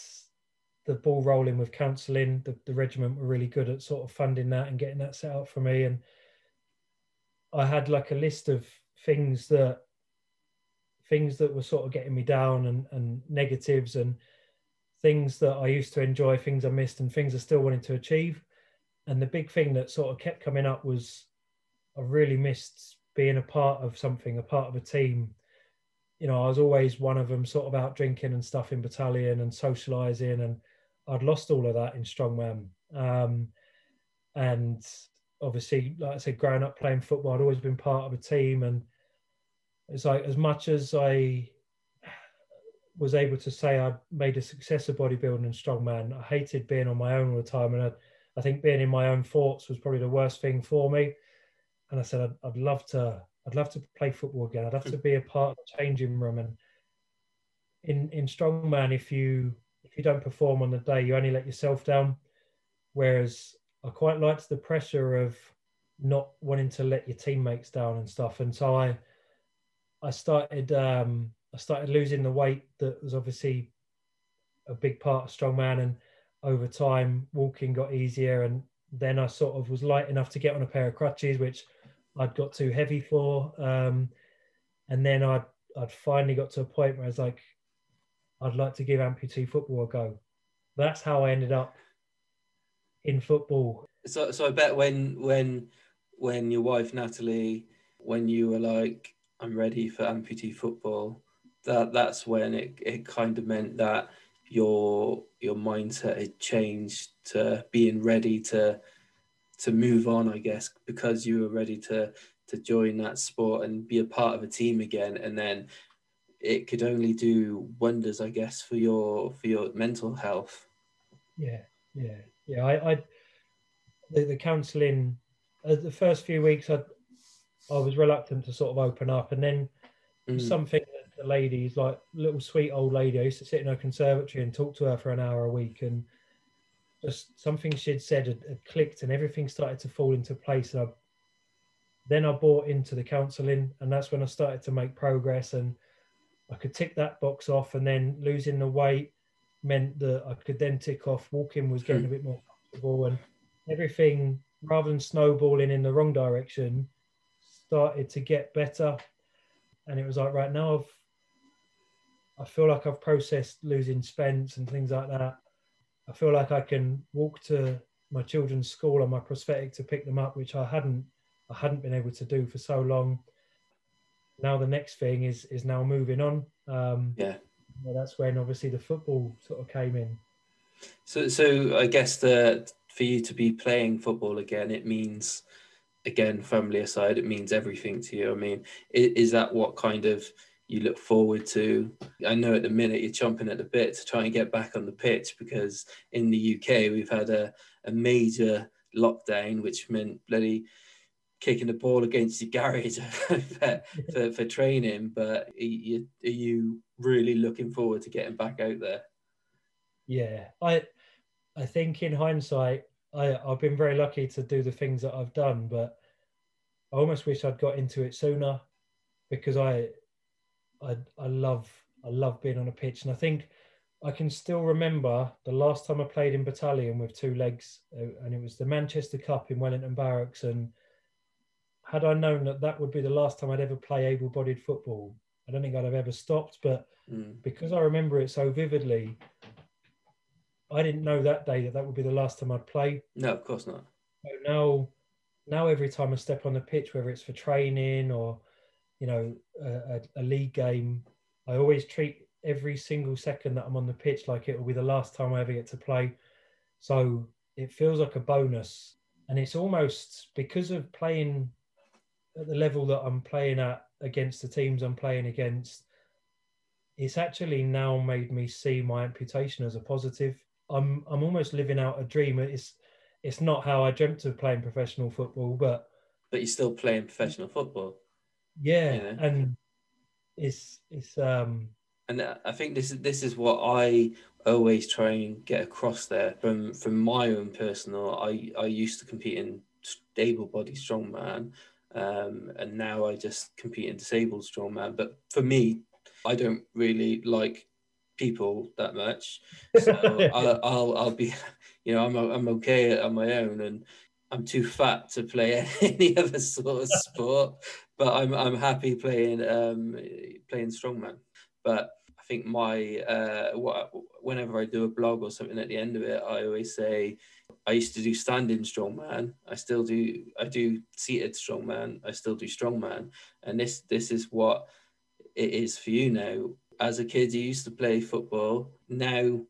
the ball rolling with counselling. The, the regiment were really good at sort of funding that and getting that set up for me. And I had like a list of things that things that were sort of getting me down and, and negatives and things that I used to enjoy, things I missed, and things I still wanted to achieve. And the big thing that sort of kept coming up was I really missed being a part of something, a part of a team. You know, I was always one of them, sort of out drinking and stuff in battalion and socializing, and I'd lost all of that in strongman. Um, and obviously, like I said, growing up playing football, I'd always been part of a team, and it's like as much as I was able to say I made a success of bodybuilding and strongman, I hated being on my own all the time, and I, I think being in my own thoughts was probably the worst thing for me. And I said I'd, I'd love to, I'd love to play football again. I'd love to be a part of the changing room. And in in strongman, if you if you don't perform on the day, you only let yourself down. Whereas I quite liked the pressure of not wanting to let your teammates down and stuff. And so I I started um, I started losing the weight that was obviously a big part of strongman, and over time walking got easier, and then I sort of was light enough to get on a pair of crutches, which I'd got too heavy for, um, and then I'd I'd finally got to a point where I was like, I'd like to give amputee football a go. That's how I ended up in football. So, so I bet when when when your wife Natalie, when you were like, I'm ready for amputee football, that that's when it, it kind of meant that your your mindset had changed to being ready to to move on, I guess, because you were ready to to join that sport and be a part of a team again, and then it could only do wonders, I guess, for your for your mental health. Yeah, yeah, yeah. I, I the, the counselling, uh, the first few weeks, I I was reluctant to sort of open up, and then Mm. something that the ladies, like little sweet old lady, I used to sit in her conservatory and talk to her for an hour a week, and just something she'd said had, had clicked, and everything started to fall into place. And I, then I bought into the counselling, and that's when I started to make progress, and I could tick that box off, and then losing the weight meant that I could then tick off walking was getting a hmm. bit more comfortable, and everything rather than snowballing in the wrong direction started to get better and it was like right now I've I feel like I've processed losing Spence and things like that. I feel like I can walk to my children's school on my prosthetic to pick them up, which I hadn't I hadn't been able to do for so long. Now the next thing is is now moving on. Um, Yeah. that's when obviously the football sort of came in. So, so I guess that for you to be playing football again, it means, again, family aside, it means everything to you. I mean, is, is that what kind of you look forward to? I know at the minute you're chomping at the bit to try and get back on the pitch because in the UK we've had a, a major lockdown, which meant bloody kicking the ball against your garage *laughs* for, for, for training. But are you, are you really looking forward to getting back out there? Yeah, I I think in hindsight, I I've been very lucky to do the things that I've done, but I almost wish I'd got into it sooner because I I I love I love being on a pitch, and I think I can still remember the last time I played in battalion with two legs, uh, and it was the Manchester Cup in Wellington Barracks. And had I known that that would be the last time I'd ever play able-bodied football, I don't think I'd have ever stopped. But Mm. because I remember it so vividly, I didn't know that day that that would be the last time I'd play. No, of course not. So now, now every time I step on the pitch, whether it's for training or, you know, a, a, a league game, I always treat every single second that I'm on the pitch like it will be the last time I ever get to play. So it feels like a bonus, and it's almost because of playing at the level that I'm playing at against the teams I'm playing against. It's actually now made me see my amputation as a positive. I'm I'm almost living out a dream. It's it's not how I dreamt of playing professional football, but But you're still playing professional football. yeah, and it's it's um and uh, I think this is this is what I always try and get across there from from my own personal. I I used to compete in able body strongman, um, and now I just compete in disabled strongman. But for me, I don't really like people that much, so *laughs* I'll, I'll I'll be, *laughs* you know, I'm I'm okay on my own, and I'm too fat to play *laughs* any other sort of sport. But I'm I'm happy playing um playing strongman but I think my uh, what whenever I do a blog or something at the end of it, I always say I used to do standing strongman. I still do. I do seated strongman. I still do strongman, and this this is what it is for you now. As a kid, you used to play football. Now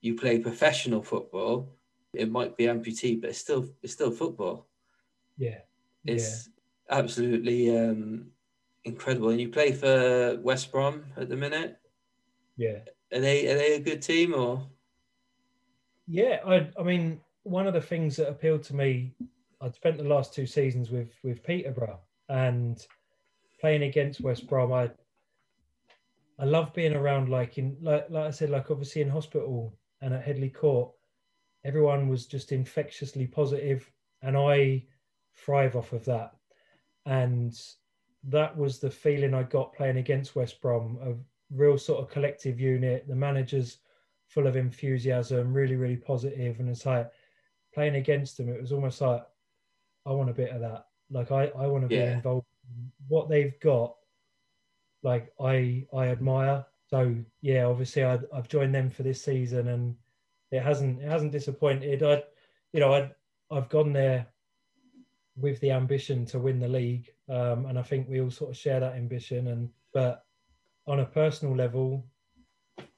you play professional football. It might be amputee, but it's still it's still football. yeah It's absolutely um, incredible. And you play for West Brom at the minute. yeah Are they are they a good team or? yeah. I I mean one of the things that appealed to me, I'd spent the last two seasons with with Peterborough and playing against West Brom. I I love being around like in like like I said like obviously in hospital and at Headley Court, everyone was just infectiously positive, and I thrive off of that. And that was the feeling I got playing against West Brom. A real sort of collective unit. The manager's full of enthusiasm, really, really positive, and it's like playing against them. It was almost like I want a bit of that. Like I, I want to be involved. in What they've got, like I, I admire. So yeah, obviously I, I've joined them for this season, and it hasn't, it hasn't disappointed. I, you know, I, I've gone there with the ambition to win the league, um, and I think we all sort of share that ambition. And but on a personal level,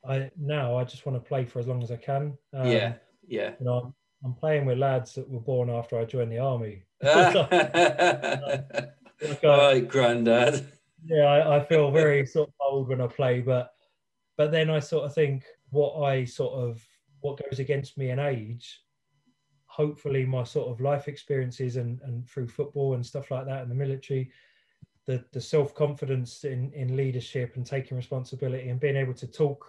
I now I just want to play for as long as I can. Um, yeah, yeah. you know, I'm, playing with lads that were born after I joined the army. All *laughs* *laughs* Like, uh, right, granddad. yeah, I, I feel very sort of old when I play, but but then I sort of think what I sort of what goes against me in age. Hopefully, my sort of life experiences and and through football and stuff like that in the military, the the self confidence in in leadership and taking responsibility and being able to talk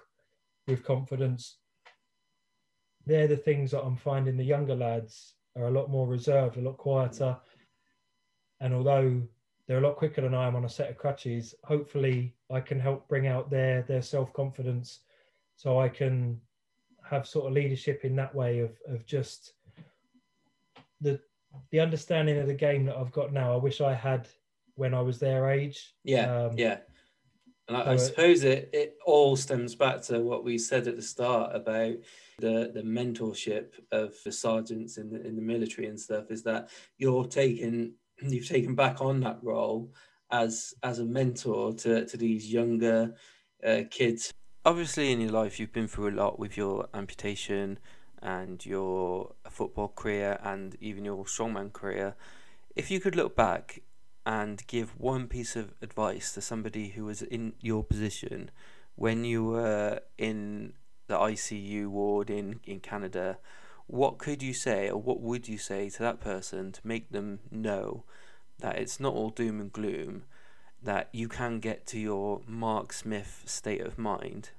with confidence. They're the things that I'm finding the younger lads are a lot more reserved, a lot quieter. And although they're a lot quicker than I am on a set of crutches. Hopefully, I can help bring out their their self confidence, so I can have sort of leadership in that way of of just the the understanding of the game that I've got now. I wish I had when I was their age. Yeah, Um, yeah. And I, I suppose it, it all stems back to what we said at the start about the, the mentorship of the sergeants in the in the military and stuff. Is that you're taking you've taken back on that role as as a mentor to to these younger uh, kids. Obviously, in your life, you've been through a lot with your amputation and your football career and even your strongman career. If you could look back and give one piece of advice to somebody who was in your position when you were in the ICU ward in, in Canada, what could you say or what would you say to that person to make them know that it's not all doom and gloom, that you can get to your Mark Smith state of mind?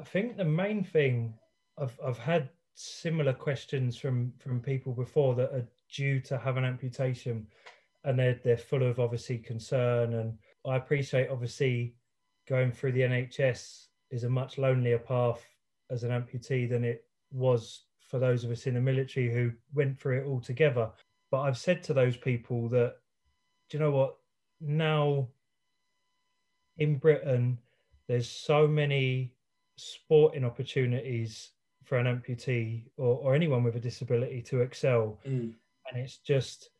I think the main thing I've I've had similar questions from from people before that are due to have an amputation, and they're they're full of obviously concern. And I appreciate obviously going through the NHS is a much lonelier path as an amputee than it was for those of us in the military who went through it all together. But I've said to those people that, do you know what? Now in Britain, there's so many sporting opportunities for an amputee or, or anyone with a disability to excel. Mm. And it's just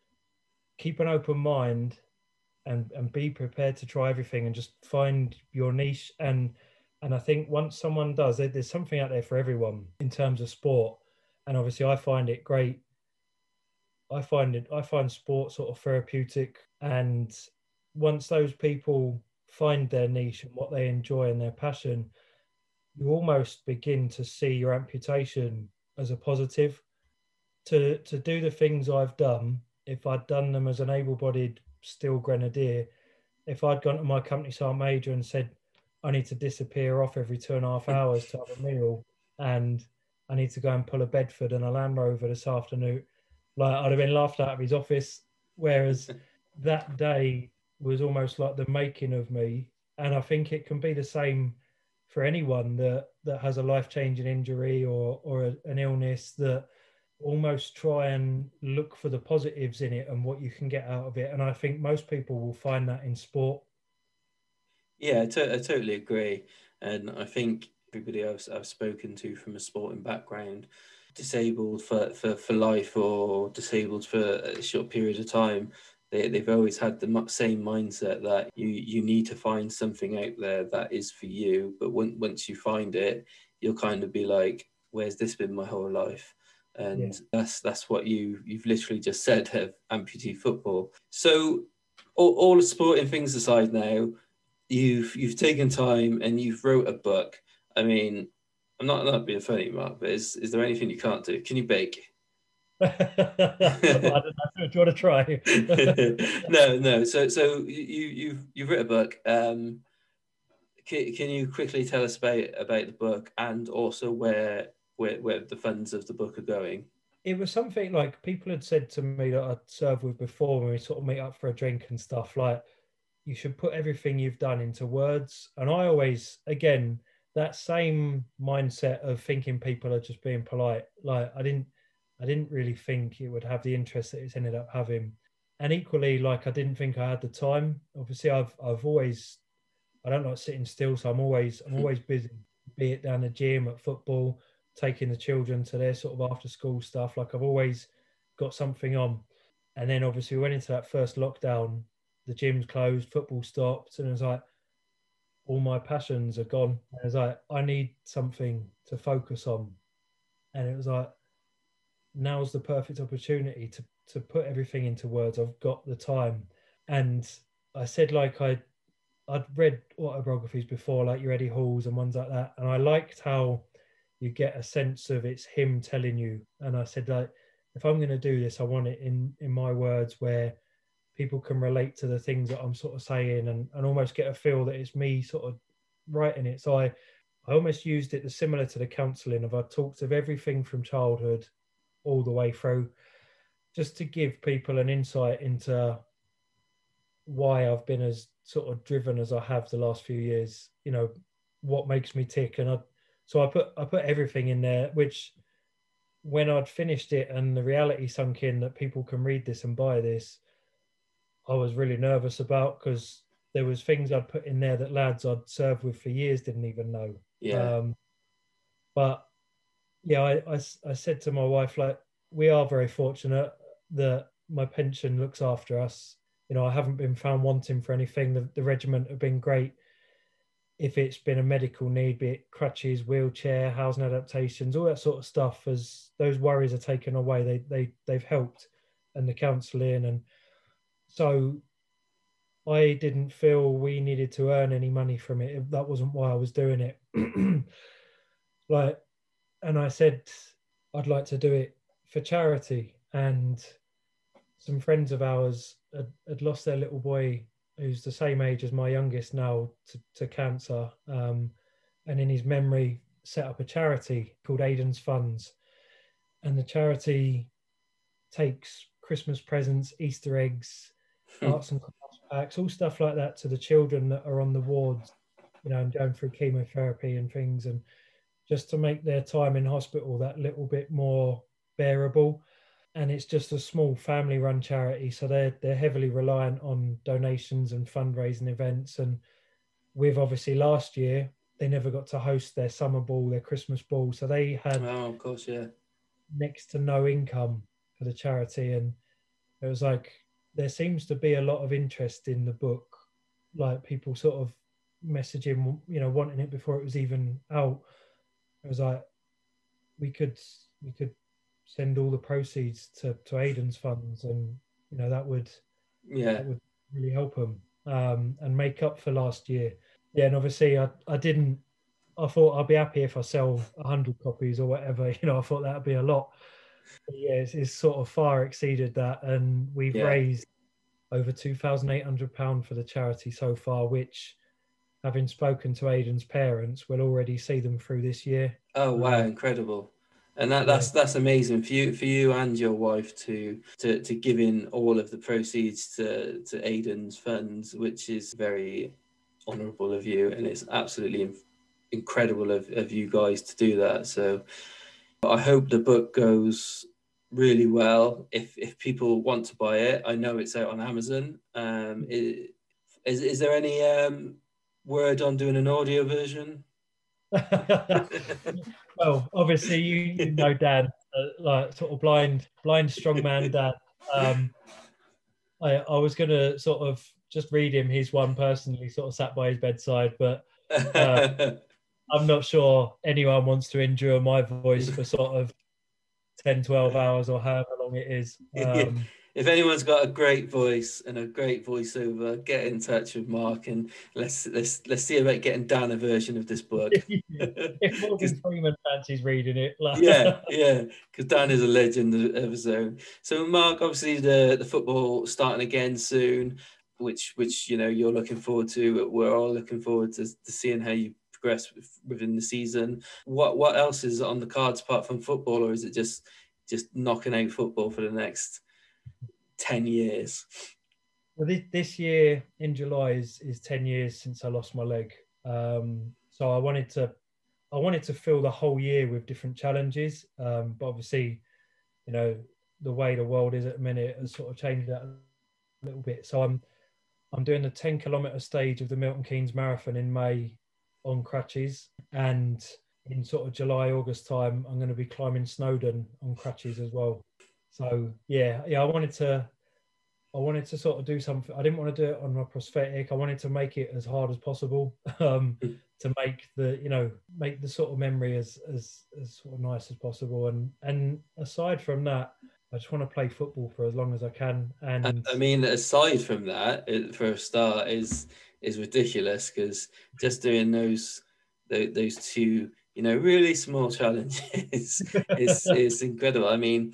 keep an open mind and, and be prepared to try everything and just find your niche. And and I think once someone does, there- there's something out there for everyone in terms of sport. And obviously I find it great. I find it I find sport sort of therapeutic. And once those people find their niche and what they enjoy and their passion, you almost begin to see your amputation as a positive. To to do the things I've done, if I'd done them as an able-bodied steel grenadier, if I'd gone to my company sergeant major and said, I need to disappear off every two and a half hours to have a meal, and I need to go and pull a Bedford and a Land Rover this afternoon, like I'd have been laughed out of his office. Whereas *laughs* that day was almost like the making of me, and I think it can be the same for anyone that that has a life changing injury or or a, an illness that almost try and look for the positives in it and what you can get out of it and i think most people will find that in sport Yeah, I, to- I totally agree. And I think everybody I've, I've spoken to from a sporting background, disabled for, for, for life or disabled for a short period of time, they, they've always had the same mindset that you, you need to find something out there that is for you. But when, once you find it, you'll kind of be like, where's this been my whole life? And Yeah. that's that's what you you've literally just said of amputee football. So all, all the sporting things aside now, you've you've taken time and you've wrote a book. I mean, I'm not not being funny, Mark, but is is there anything you can't do? Can you bake? I don't know. Do you want to try? *laughs* no, no. So so you you've you've written a book. Um, can, can you quickly tell us about about the book and also where where where the funds of the book are going? it was something like people had said to me that I'd served with before when we sort of meet up for a drink and stuff. Like you should put everything you've done into words. And I always, again, that same mindset of thinking people are just being polite. Like I didn't, I didn't really think it would have the interest that it's ended up having. And equally, like I didn't think I had the time. Obviously, I've I've always, I don't like sitting still, so I'm always I'm *laughs* always busy. Be it down the gym at football, taking the children to their sort of after school stuff. Like I've always got something on. And then obviously we went into that first lockdown, the gym's closed, football stopped, and it was like all my passions are gone. And it was like I need something to focus on. And it was like now's the perfect opportunity to to put everything into words. I've got the time. And I said like I I'd read autobiographies before, like your Eddie Halls and ones like that. And I liked how you get a sense of it's him telling you. And I said like if I'm going to do this, I want it in in my words where people can relate to the things that I'm sort of saying and, and almost get a feel that it's me sort of writing it. So I, I almost used it as similar to the counselling of I talked of everything from childhood all the way through, just to give people an insight into why I've been as sort of driven as I have the last few years. You know, what makes me tick, and I so I put I put everything in there, which when I'd finished it and the reality sunk in that people can read this and buy this, I was really nervous about because there was things I'd put in there that lads I'd served with for years didn't even know. Yeah. Um, but yeah, I, I, I said to my wife, like, we are very fortunate that my pension looks after us. You know, I haven't been found wanting for anything. The, the regiment have been great if it's been a medical need, be it crutches, wheelchair, housing adaptations, all that sort of stuff, as those worries are taken away, they they they've helped, and the counselling, and so I didn't feel we needed to earn any money from it. That wasn't why I was doing it. *clears throat* like, and I said I'd like to do it for charity, and some friends of ours had, had lost their little boy who's the same age as my youngest now to, to cancer um, and in his memory set up a charity called aiden's funds and the charity takes christmas presents easter eggs Hmm. arts and crafts packs all stuff like that to the children that are on the wards you know and going through chemotherapy and things and just to make their time in hospital that little bit more bearable and it's just a small family run charity so they're they're heavily reliant on donations and fundraising events and with obviously last year they never got to host their summer ball their christmas ball so they had Oh, of course, yeah. next to no income for the charity and it was like there seems to be a lot of interest in the book like people sort of messaging you know wanting it before it was even out it was like we could we could send all the proceeds to to aiden's funds and you know that would Yeah. that would really help them um, and make up for last year. Yeah, and obviously I, I didn't. I thought I'd be happy if I sell hundred copies or whatever. *laughs* You know, I thought that'd be a lot. But yeah, it's, it's sort of far exceeded that, and we've Yeah. raised over two thousand eight hundred pound for the charity so far. Which, having spoken to Aiden's parents, will already see them through this year. Oh wow, Um, incredible. And that, that's that's amazing for you for you and your wife to to to give in all of the proceeds to to Aiden's funds, which is very honourable of you, and it's absolutely in- incredible of, of you guys to do that. So I hope the book goes really well. If if people want to buy it, I know it's out on Amazon. Um, is is there any um, word on doing an audio version? *laughs* *laughs* well, obviously you, you know *laughs* Dad, uh, like sort of blind, blind strongman Dad. Um, I I was gonna sort of just read him. He's one personally sort of sat by his bedside, but *laughs* I'm not sure anyone wants to endure my voice for sort of 10, 12 hours or however long it is. *laughs* Um, if anyone's got a great voice and a great voiceover, get in touch with Mark and let's let's let's see about getting Dan a version of this book. *laughs* *laughs* if Morgan Freeman fancies reading it, like, yeah, *laughs* yeah, because Dan is a legend of his own. So, Mark, obviously the the football starting again soon, which which you know you're looking forward to. We're all looking forward to, to seeing how you progress within the season. What what else is on the cards apart from football, or is it just just knocking out football for the next ten years? Well, this, year in July is is ten years since I lost my leg. Um, so I wanted to, I wanted to fill the whole year with different challenges. Um, but obviously, you know, the way the world is at the minute has sort of changed that a little bit. So I'm, I'm doing the ten kilometer stage of the Milton Keynes Marathon in May on crutches, and in sort of July August time, I'm going to be climbing Snowdon on crutches as well. So yeah, yeah, I wanted to I wanted to sort of do something. I didn't want to do it on my prosthetic. I wanted to make it as hard as possible *laughs* um, to make the you know make the sort of memory as as as sort of nice as possible. And and aside from that, I just want to play football for as long as I can. And I mean, aside from that, it, for a start, is is ridiculous because just doing those those, those two you know really small *laughs* challenges is is incredible. I mean,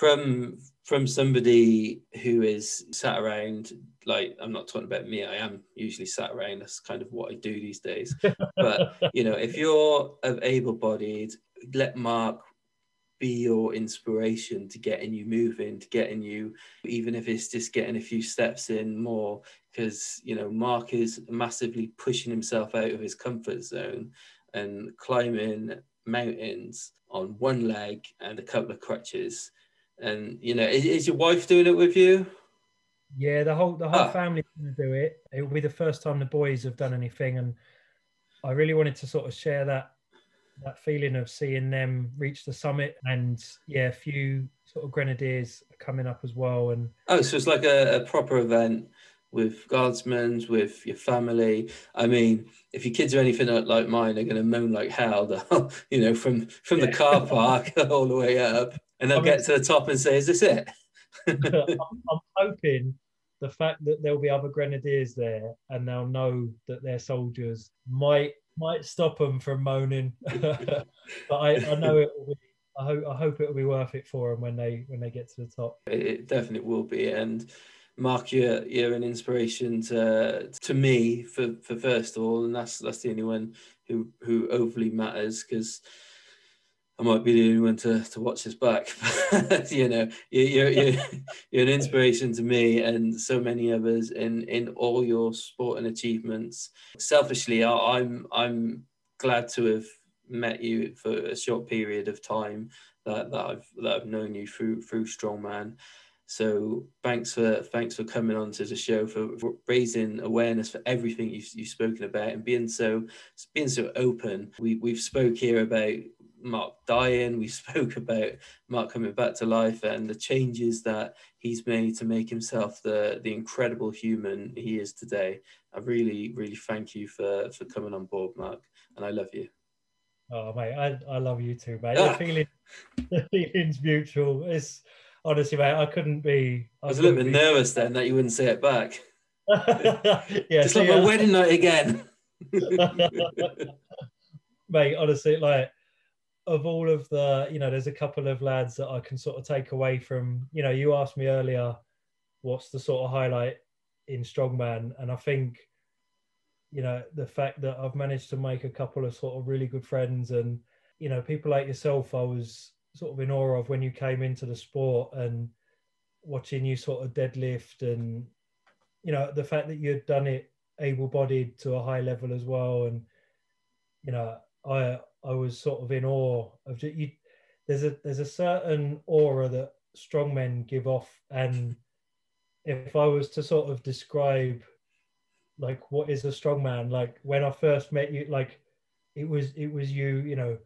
from from somebody who is sat around like i'm not talking about me i am usually sat around that's kind of what i do these days. But *laughs* you know if you're of able-bodied let mark be your inspiration to getting you moving to getting you even if it's just getting a few steps in more because you know mark is massively pushing himself out of his comfort zone and climbing mountains on one leg and a couple of crutches and you know, is, is your wife doing it with you? Yeah, the whole the whole Ah. family's to do it. It will be the first time the boys have done anything, and I really wanted to sort of share that that feeling of seeing them reach the summit. And yeah, a few sort of grenadiers are coming up as well. And Oh, so it's like a, a proper event with guardsmen, with your family. I mean, if your kids are anything like- mine, they're going to moan like hell, *laughs* you know, from from the car *laughs* park *laughs* all the way up, and they'll I mean- get to the top and say, "Is this it?" *laughs* *laughs* I'm, I'm hoping the fact that there'll be other grenadiers there and they'll know that they're soldiers might might stop them from moaning. *laughs* but I, I know it will be. I hope I hope it will be worth it for them when they when they get to the top. It, it definitely will be. And Mark, you're you're an inspiration to to me for, for first of all, and that's that's the only one who who overly matters because I might be the only one to, to watch this back. *laughs* you know, you, you're you're *laughs* you're an inspiration to me and so many others in in all your sporting achievements. Selfishly, I, I'm I'm glad to have met you for a short period of time that, that I've that I've known you through through Strongman. So thanks for thanks for coming on to the show for, for raising awareness for everything you've, you've spoken about and being so being so open. We we've spoke here about Mark dying. We *laughs* spoke about Mark coming back to life and the changes that he's made to make himself the the incredible human he is today. I really really thank you for for coming on board, Mark, and I love you. Oh mate, I, I love you too, mate. Ah. The feeling *laughs* the feeling's mutual. It's honestly, mate, I couldn't be I was a little bit nervous then that you wouldn't say it back. *laughs* yeah, It's see, like my uh, wedding night again. mate, honestly, like of all of the, you know, there's a couple of lads that I can sort of take away from, you know, you asked me earlier, what's the sort of highlight in Strongman? And I think, you know, the fact that I've managed to make a couple of sort of really good friends and, you know, people like yourself, I was sort of in awe of when you came into the sport and watching you sort of deadlift and, you know, the fact that you'd done it able bodied to a high level as well. And, you know, I I was sort of in awe of you. There's a there's a certain aura that strong men give off, and if I was to sort of describe like what is a strong man, like when I first met you, like it was it was you, you know,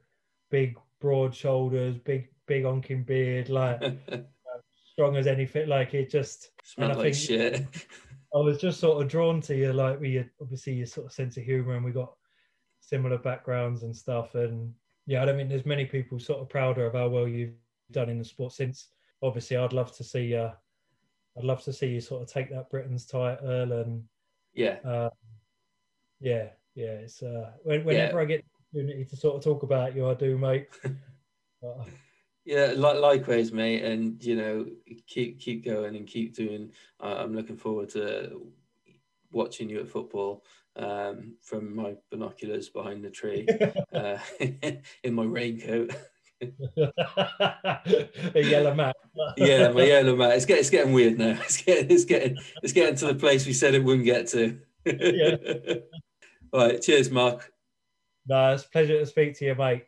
big broad shoulders, big big onking beard, like *laughs* strong as anything. Like it just Smell I like shit. I was just sort of drawn to you, like we had obviously your sort of sense of humor, and we got similar backgrounds and stuff. And yeah, I don't think there's many people sort of prouder of how well you've done in the sport since. Obviously, I'd love to see. Uh, I'd love to see you sort of take that Britain's title, and Yeah. uh, yeah, yeah. It's uh, when, whenever I get the opportunity to sort of talk about you, I do, mate. *laughs* Uh, Yeah, likewise, mate, and you know, keep keep going and keep doing. Uh, I'm looking forward to watching you at football um, from my binoculars behind the tree *laughs* uh, *laughs* in my raincoat. *laughs* a yellow mat. yeah, my yellow mat. It's getting it's getting weird now. It's getting it's getting it's getting to the place we said it wouldn't get to. Yeah. All right. Cheers, Mark. No, it's a pleasure to speak to you, mate.